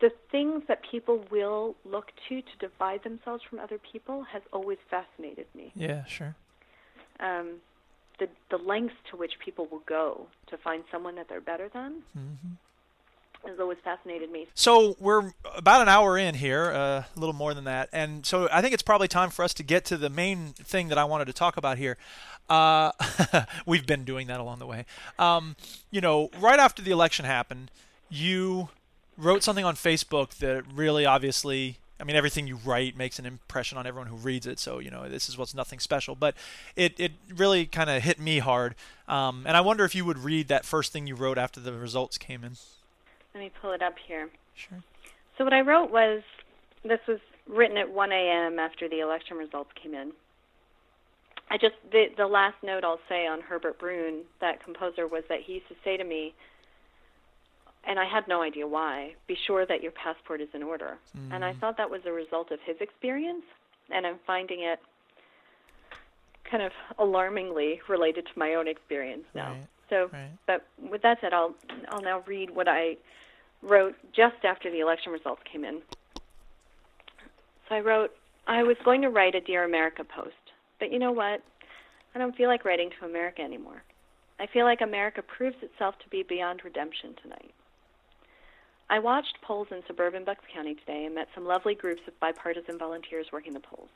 the things that people will look to to divide themselves from other people has always fascinated me. Yeah. Sure. Um, the the lengths to which people will go to find someone that they're better than has always fascinated me. So we're about an hour in here, uh, a little more than that, and so I think it's probably time for us to get to the main thing that I wanted to talk about here. Uh, *laughs* we've been doing that along the way. Um, you know, right after the election happened, you wrote something on Facebook that really, obviously, I mean, everything you write makes an impression on everyone who reads it. So you know, this is what's nothing special, but it it really kind of hit me hard. Um, and I wonder if you would read that first thing you wrote after the results came in. Let me pull it up here. Sure. So what I wrote was this was written at 1 a.m. after the election results came in. I just the the last note I'll say on Herbert Brün, that composer, was that he used to say to me, and I had no idea why, be sure that your passport is in order. And I hmm. thought that was a result of his experience, and I'm finding it kind of alarmingly related to my own experience now. Right, So, right. but with that said, I'll I'll now read what I wrote just after the election results came in. So I wrote, I was going to write a Dear America post, but you know what? I don't feel like writing to America anymore. I feel like America proves itself to be beyond redemption tonight. I watched polls in suburban Bucks County today and met some lovely groups of bipartisan volunteers working the polls.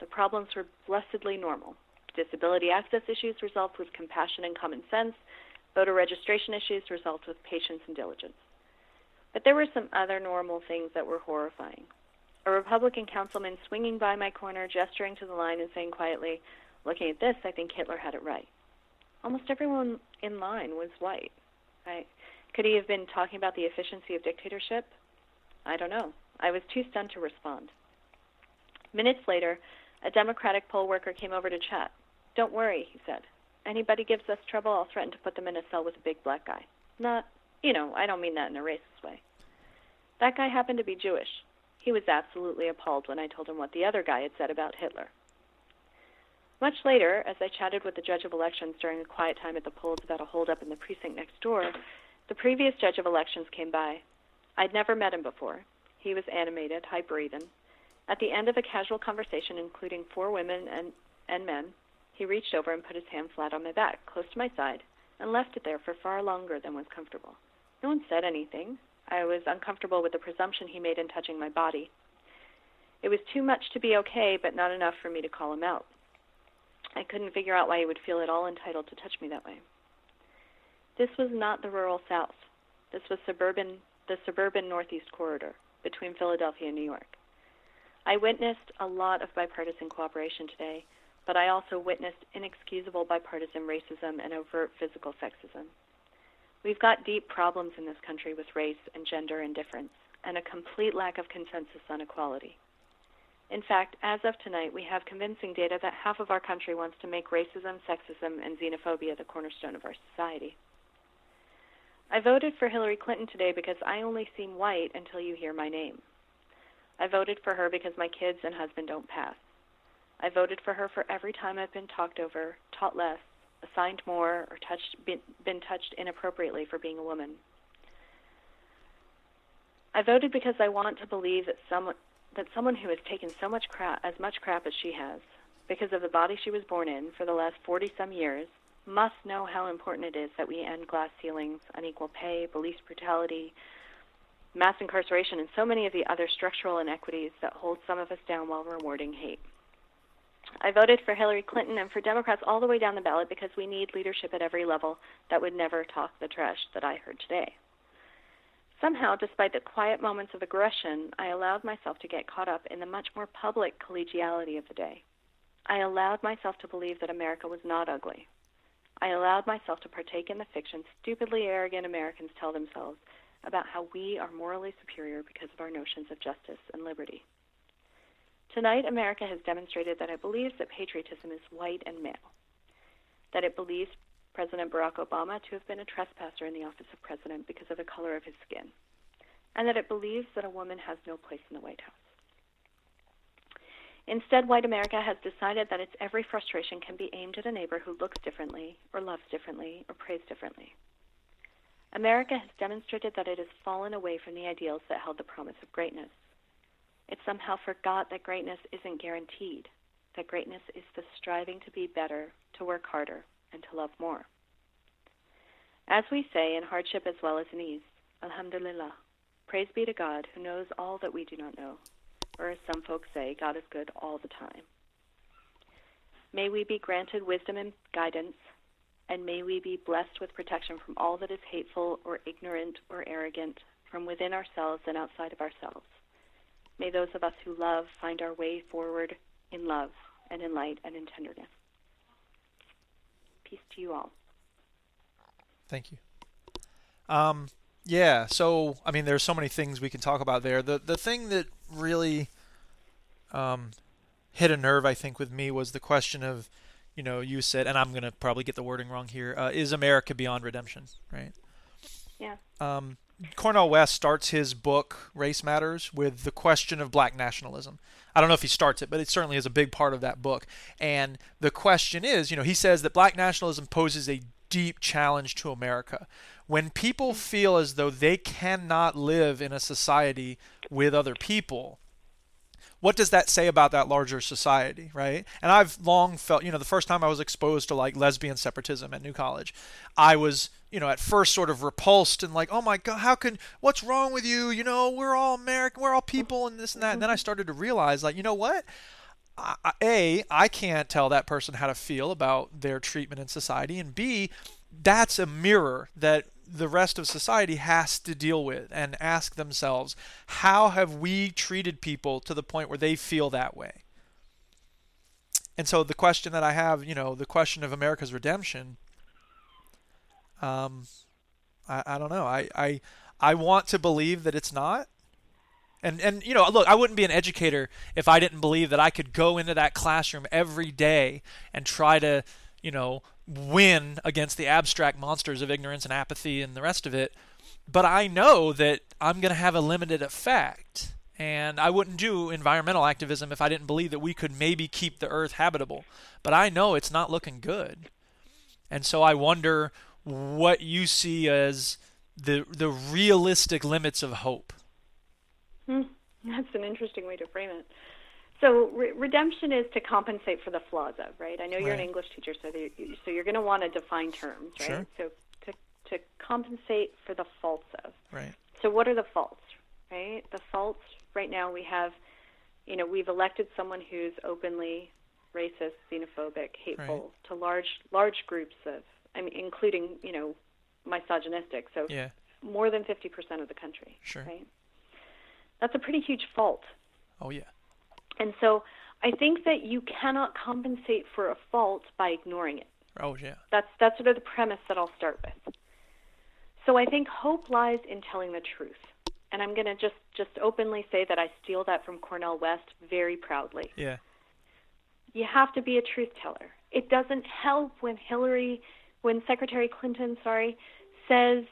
The problems were blessedly normal. Disability access issues resolved with compassion and common sense. Voter registration issues resolved with patience and diligence. But there were some other normal things that were horrifying. A Republican councilman swinging by my corner, gesturing to the line and saying quietly, Looking at this, I think Hitler had it right. Almost everyone in line was white. Right? Could he have been talking about the efficiency of dictatorship? I don't know. I was too stunned to respond. Minutes later, a Democratic poll worker came over to chat. Don't worry, he said. Anybody gives us trouble, I'll threaten to put them in a cell with a big black guy. Not, you know, I don't mean that in a racist way. That guy happened to be Jewish. He was absolutely appalled when I told him what the other guy had said about Hitler. Much later, as I chatted with the judge of elections during a quiet time at the polls about a holdup in the precinct next door, the previous judge of elections came by. I'd never met him before. He was animated, high breathing. At the end of a casual conversation, including four women and, and men, he reached over and put his hand flat on my back, close to my side, and left it there for far longer than was comfortable. No one said anything. I was uncomfortable with the presumption he made in touching my body. It was too much to be okay, but not enough for me to call him out. I couldn't figure out why he would feel at all entitled to touch me that way. This was not the rural South. This was suburban, the suburban Northeast corridor between Philadelphia and New York. I witnessed a lot of bipartisan cooperation today, but I also witnessed inexcusable bipartisan racism and overt physical sexism. We've got deep problems in this country with race and gender indifference, and a complete lack of consensus on equality. In fact, as of tonight, we have convincing data that half of our country wants to make racism, sexism, and xenophobia the cornerstone of our society. I voted for Hillary Clinton today because I only seem white until you hear my name. I voted for her because my kids and husband don't pass. I voted for her for every time I've been talked over, taught less, assigned more, or touched, been, been touched inappropriately for being a woman. I voted because I want to believe that someone that someone who has taken so much crap, as much crap as she has, because of the body she was born in for the last 40 some years, must know how important it is that we end glass ceilings, unequal pay, police brutality, mass incarceration, and so many of the other structural inequities that hold some of us down while rewarding hate. I voted for Hillary Clinton and for Democrats all the way down the ballot because we need leadership at every level that would never talk the trash that I heard today. Somehow, despite the quiet moments of aggression, I allowed myself to get caught up in the much more public collegiality of the day. I allowed myself to believe that America was not ugly. I allowed myself to partake in the fiction stupidly arrogant Americans tell themselves about how we are morally superior because of our notions of justice and liberty. Tonight, America has demonstrated that it believes that patriotism is white and male, that it believes President Barack Obama to have been a trespasser in the office of president because of the color of his skin, and that it believes that a woman has no place in the White House. Instead, white America has decided that its every frustration can be aimed at a neighbor who looks differently, or loves differently, or prays differently. America has demonstrated that it has fallen away from the ideals that held the promise of greatness. It somehow forgot that greatness isn't guaranteed, that greatness is the striving to be better, to work harder, and to love more. As we say in hardship as well as in ease, Alhamdulillah, praise be to God who knows all that we do not know, or as some folks say, God is good all the time. May we be granted wisdom and guidance, and may we be blessed with protection from all that is hateful or ignorant or arrogant from within ourselves and outside of ourselves. May those of us who love find our way forward in love and in light and in tenderness. Peace to you all. Thank you. Um, yeah. So, I mean, there's so many things we can talk about there. The the thing that really um, hit a nerve, I think, with me was the question of, you know, you said, and I'm gonna probably get the wording wrong here. Uh, is America beyond redemption? Right. Yeah. Um, Cornel West starts his book Race Matters with the question of black nationalism. I don't know if he starts it, but it certainly is a big part of that book. And the question is, you know, he says that black nationalism poses a deep challenge to America. When people feel as though they cannot live in a society with other people, what does that say about that larger society, right? And I've long felt, you know, the first time I was exposed to like lesbian separatism at New College, I was, you know, at first sort of repulsed and like, oh my God, how can, what's wrong with you? You know, we're all American, we're all people and this and that. And then I started to realize, like, you know what? A, I can't tell that person how to feel about their treatment in society, and B, that's a mirror that the rest of society has to deal with and ask themselves how have we treated people to the point where they feel that way? And so the question that i have you know the question of america's redemption um, I, I don't know. I, I i want to believe that it's not. And and you know look i wouldn't be an educator if i didn't believe that i could go into that classroom every day and try to you know win against the abstract monsters of ignorance and apathy and the rest of it. But I know that I'm going to have a limited effect. And I wouldn't do environmental activism if I didn't believe that we could maybe keep the earth habitable. But I know it's not looking good. And so I wonder what you see as the the realistic limits of hope. Hmm. That's an interesting way to frame it. So re- redemption is to compensate for the flaws of, right? I know you're an English teacher, so so you're going to want to define terms, right? Sure. So to to compensate for the faults of. Right. So what are the faults, right? The faults right now we have, you know, we've elected someone who's openly racist, xenophobic, hateful to large large groups of, I mean, including you know, misogynistic. So Yeah. more than 50% of the country. Sure. Right. That's a pretty huge fault. Oh yeah. And so I think that you cannot compensate for a fault by ignoring it. Oh yeah. That's that's sort of the premise that I'll start with. So I think hope lies in telling the truth. And I'm going to just just openly say that I steal that from Cornel West very proudly. Yeah. You have to be a truth teller. It doesn't help when Hillary, when Secretary Clinton, sorry, says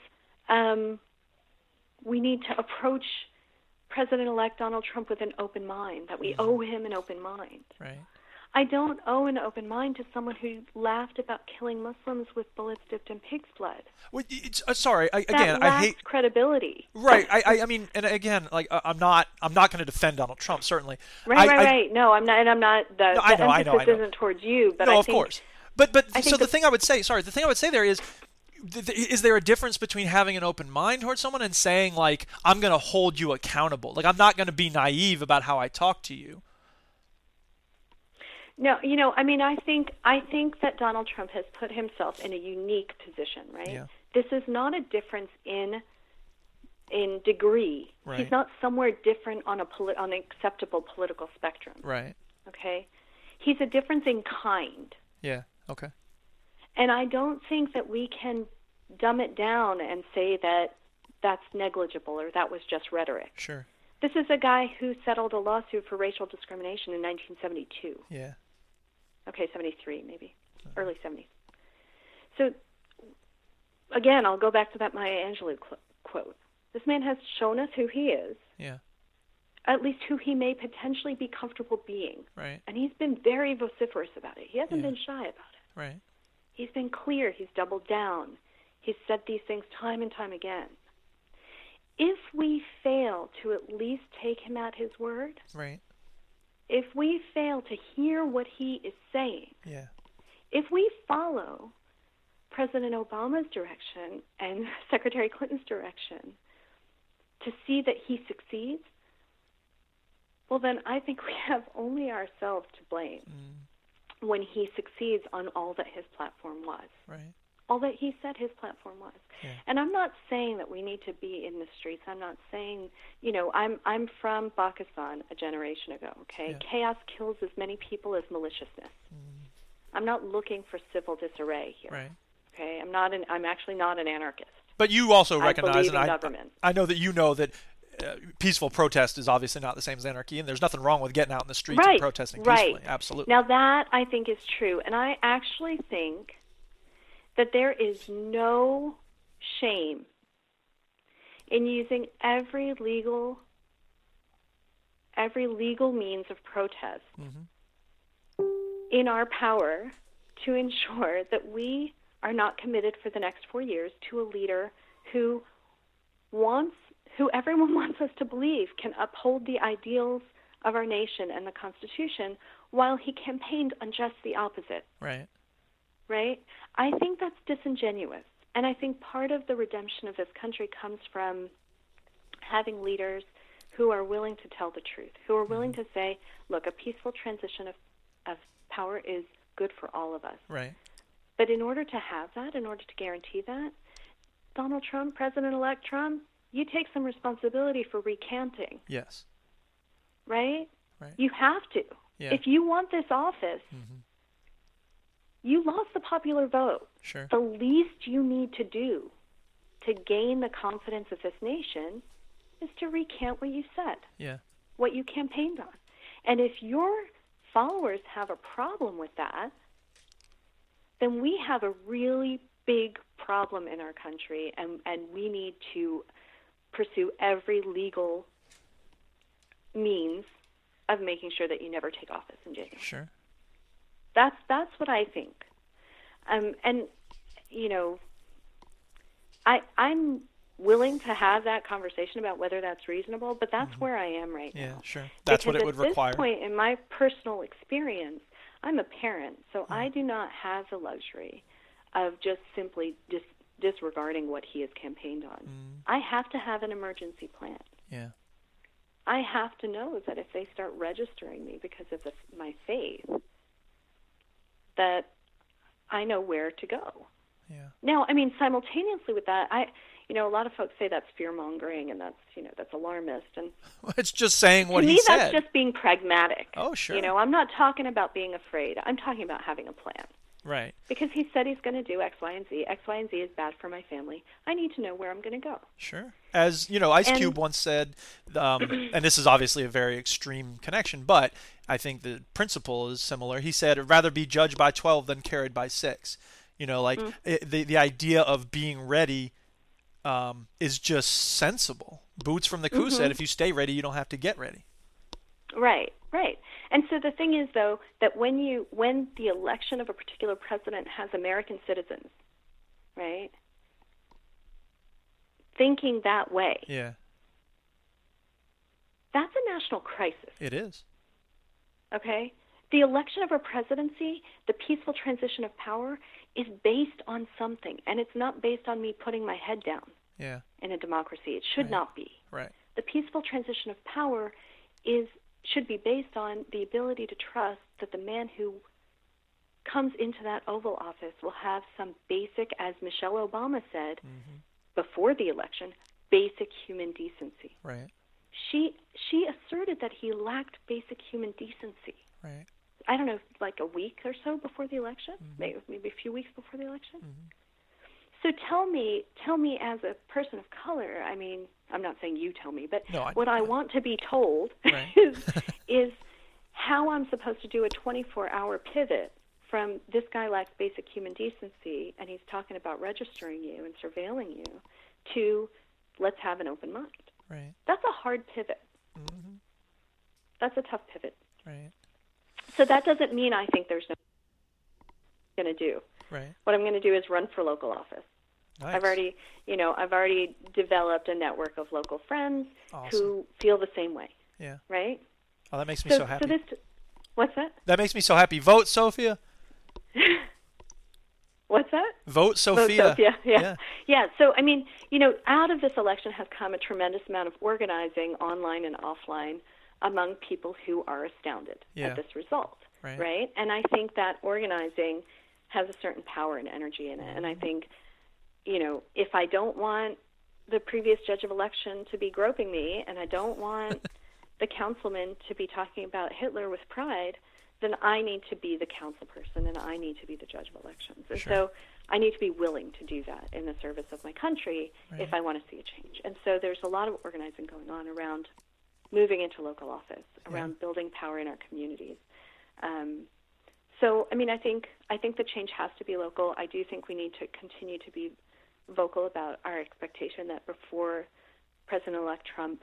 um, we need to approach President-elect Donald Trump with an open mind. That we owe him an open mind. Right. I don't owe an open mind to someone who laughed about killing Muslims with bullets dipped in pig's blood. Well, it's, uh, sorry. I, That again, I lacks hate. credibility. Right. I, I, *laughs* I mean, and again, like I- I'm not, I'm not going to defend Donald Trump. Certainly. Right, I, right, I- right. No, I'm not, and I'm not. The, No, I the know, I know, emphasis I know. isn't towards you, but no, I of course. But but I so think the the- thing I would say, sorry, the thing I would say there is, is there a difference between having an open mind towards someone and saying like I'm going to hold you accountable? Like I'm not going to be naive about how I talk to you. No, you know, I mean, I think I think that Donald Trump has put himself in a unique position, right? Yeah. This is not a difference in in degree. Right. He's not somewhere different on a poli- on an acceptable political spectrum. Right. Okay, he's a difference in kind, Yeah. Okay. And I don't think that we can dumb it down and say that that's negligible or that was just rhetoric. Sure. This is a guy who settled a lawsuit for racial discrimination in 1972. Yeah. Okay, 73 maybe, early 70s. So again, I'll go back to that Maya Angelou qu- quote. This man has shown us who he is, Yeah. at least who he may potentially be comfortable being. Right. And he's been very vociferous about it. He hasn't Yeah. been shy about it. Right. He's been clear. He's doubled down. He's said these things time and time again. If we fail to at least take him at his word, Right. if we fail to hear what he is saying, Yeah. if we follow President Obama's direction and *laughs* Secretary Clinton's direction to see that he succeeds, well, then I think we *laughs* have only ourselves to blame mm. When he succeeds on all that his platform was, Right. all that he said his platform was. Yeah. And I'm not saying that we need to be in the streets. I'm not saying, you know, I'm I'm from Pakistan a generation ago. Okay, Yeah. chaos kills as many people as maliciousness. Mm-hmm. I'm not looking for civil disarray here. Right. Okay, I'm not an. I'm actually not an anarchist. But you also recognize, believe and I, government. I know that you know that uh, peaceful protest is obviously not the same as anarchy, and there's nothing wrong with getting out in the streets right. and protesting right. peacefully. Absolutely. Now that I think is true, and I actually think that there is no shame in using every legal every legal means of protest mm-hmm. in our power to ensure that we are not committed for the next four years to a leader who wants who everyone *laughs* wants us to believe can uphold the ideals of our nation and the Constitution while he campaigned on just the opposite right. right? I think that's disingenuous. And I think part of the redemption of this country comes from having leaders who are willing to tell the truth, who are willing mm-hmm. to say, look, a peaceful transition of, of power is good for all of us. Right. But in order to have that, in order to guarantee that, Donald Trump, President elect Trump, you take some responsibility for recanting, Yes. right? Right. You have to. Yeah. If you want this office, mm-hmm. you lost the popular vote. Sure. The least you need to do to gain the confidence of this nation is to recant what you said, Yeah. what you campaigned on. And if your followers have a problem with that, then we have a really big problem in our country, and, and we need to pursue every legal means of making sure that you never take office in January. Sure. That's that's what I think. Um, and you know, I I'm willing to have that conversation about whether that's reasonable, but that's where I am right Mm-hmm. Yeah, now. sure. That's what it would at require. this point in my personal experience, I'm a parent, so I Mm-hmm. do not have the luxury of just simply dis- disregarding what he has campaigned on. Mm. I have to have an emergency plan. Yeah. I have to know that if they start registering me because of the, my faith, that I know where to go. Yeah. Now, I mean, simultaneously with that, I, you know, a lot of folks say that's fear mongering and that's, you know, that's alarmist. And *laughs* It's just saying what to he me, said. that's just being pragmatic. Oh, sure. You know, I'm not talking about being afraid. I'm talking about having a plan. Right. Because he said he's going to do X, Y, and Z. X, Y, and Z is bad for my family. I need to know where I'm going to go. Sure. As you know, Ice And- Cube once said, um, *clears throat* and this is obviously a very extreme connection, but I think the principle is similar. He said, "I'd rather be judged by 12 than carried by six." You know, like Mm. it, the the idea of being ready um, is just sensible. Boots from the Coup Mm-hmm. said, "If you stay ready, you don't have to get ready." Right, right. And so the thing is, though, that when you when the election of a particular president has American citizens, right, thinking that way, Yeah, that's a national crisis. it is. Okay, the election of a presidency, the peaceful transition of power, is based on something, and it's not based on me putting my head down Yeah, in a democracy. It should Right. not be. right. the peaceful transition of power is should be based on the ability to trust that the man who comes into that oval office will have some basic as Michelle Obama said Mm-hmm. before the election basic human decency Right, she she asserted that he lacked basic human decency right. i don't know like a week or so before the election Mm-hmm. maybe maybe a few weeks before the election so tell me tell me as a person of color i mean i'm not saying you tell me but No, I- what i want to be told *laughs* Right. is *laughs* is how i'm supposed to do a 24 hour pivot from this guy lacks basic human decency and he's talking about registering you and surveilling you to let's have an open mind Right, that's a hard pivot Mm-hmm. that's a tough pivot right, so that doesn't mean i think there's no going to do right. what I'm going to do is run for local office. Nice. I've already, you know, I've already developed a network of local friends Awesome. who feel the same way, Yeah. right? Oh, that makes me so, happy. so this, what's that? that makes me so happy. Vote, Sofia. *laughs* What's that? Vote, Sofia. Sofia, *laughs* yeah. Yeah. yeah. So, I mean, you know, out of this election has come a tremendous amount of organizing, online and offline, among people who are astounded Yeah. at this result, Right. right. And I think that organizing has a certain power and energy in it. And I Mm-hmm. think, you know, if I don't want the previous judge of election to be groping me, and I don't want *laughs* the councilman to be talking about Hitler with pride, then I need to be the council person and I need to be the judge of elections. And Sure. so I need to be willing to do that in the service of my country if I want to see a change. And so there's a lot of organizing going on around moving into local office, around building power in our communities. Um, so, I mean, I think I think the change has to be local. I do think we need to continue to be vocal about our expectation that before President-elect Trump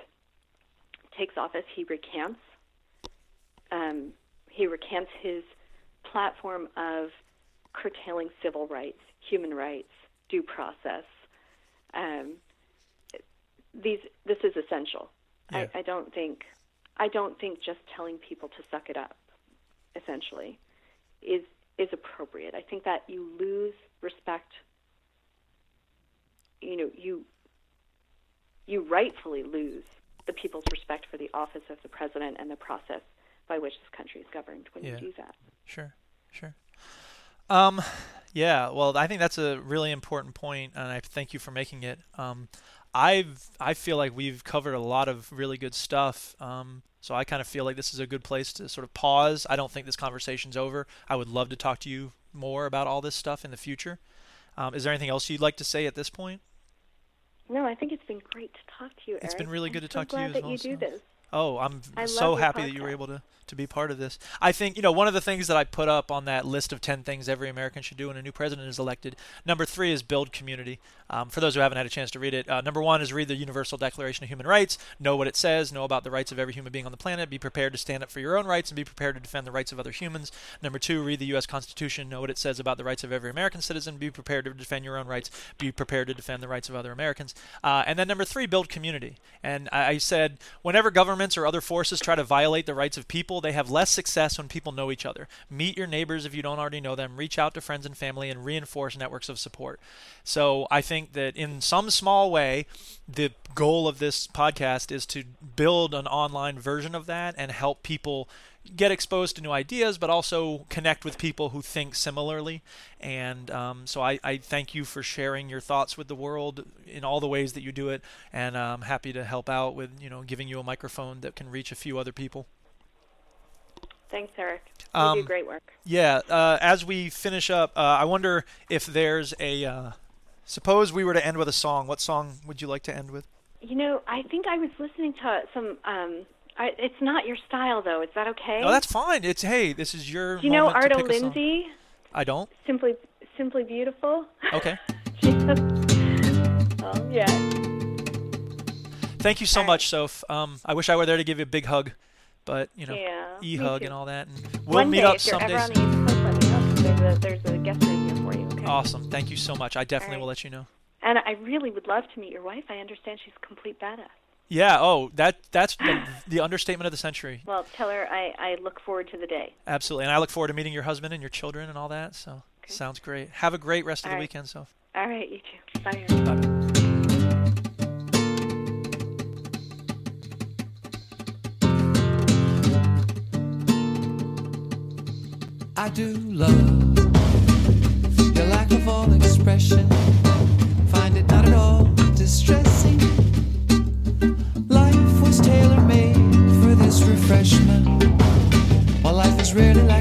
takes office, he recants. Um, he recants his platform of curtailing civil rights, human rights, due process. Um, these this is essential. Yeah. I, I don't think I don't think just telling people to suck it up, essentially, is is appropriate. I think that you lose respect. You know, you you rightfully lose the people's respect for the office of the president and the process by which this country is governed when Yeah. you do that. Sure, sure. Um, yeah. Well, I think that's a really important point, and I thank you for making it. Um, I've I feel like we've covered a lot of really good stuff. Um, so I kind of feel like this is a good place to sort of pause. I don't think this conversation's over. I would love to talk to you more about all this stuff in the future. Um, is there anything else you'd like to say at this point? No, I think it's been great to talk to you. It's been Eric. really I'm good to so talk to you glad as that well, you do this. Oh, I'm so happy that you were able to, to be part of this. I think, you know, one of the things that I put up on that list of 10 things every American should do when a new president is elected, number three is build community. Um, for those who haven't had a chance to read it, uh, number one is read the Universal Declaration of Human Rights, know what it says, know about the rights of every human being on the planet, be prepared to stand up for your own rights, and be prepared to defend the rights of other humans. Number two, read the U.S. Constitution, know what it says about the rights of every American citizen, be prepared to defend your own rights, be prepared to defend the rights of other Americans. Uh, and then number three, build community. And I, I said, whenever governments or other forces try to violate the rights of people, they have less success when people know each other. Meet your neighbors if you don't already know them, reach out to friends and family, and reinforce networks of support. So I think that in some small way, the goal of this podcast is to build an online version of that and help people get exposed to new ideas, but also connect with people who think similarly. And um, so I, I thank you for sharing your thoughts with the world in all the ways that you do it, and I'm happy to help out with you know giving you a microphone that can reach a few other people. Thanks, Eric. You Um, do great work. Yeah. Uh, as we finish up, uh, I wonder if there's a. Uh, suppose we were to end with a song. What song would you like to end with? You know, I think I was listening to some. Um, I, it's not your style, though. Is that okay? Oh, that's fine. It's hey, this is your. Do you know moment to Arto pick. Lindsay? I don't. Simply, simply beautiful. Okay. *laughs* um, yeah. Thank you so All right. much, Soph. Um, I wish I were there to give you a big hug, but you know, Yeah, e-hug and all that. And we'll One meet day, up someday. ever on the East Coast, let me know. There's a, there's a guest room here for you. Okay. Awesome. Thank you so much. I definitely right. will let you know. And I really would love to meet your wife. I understand she's a complete badass. Yeah. Oh, that that's the, the understatement of the century. Well, tell her I, I look forward to the day. Absolutely. And I look forward to meeting your husband and your children and all that. So Okay. sounds great. Have a great rest of the right. weekend, Soph. All right, you too. Bye. Bye. I do love your lack of all expression. Find it not at all distressing. Refreshment. While life is really lacking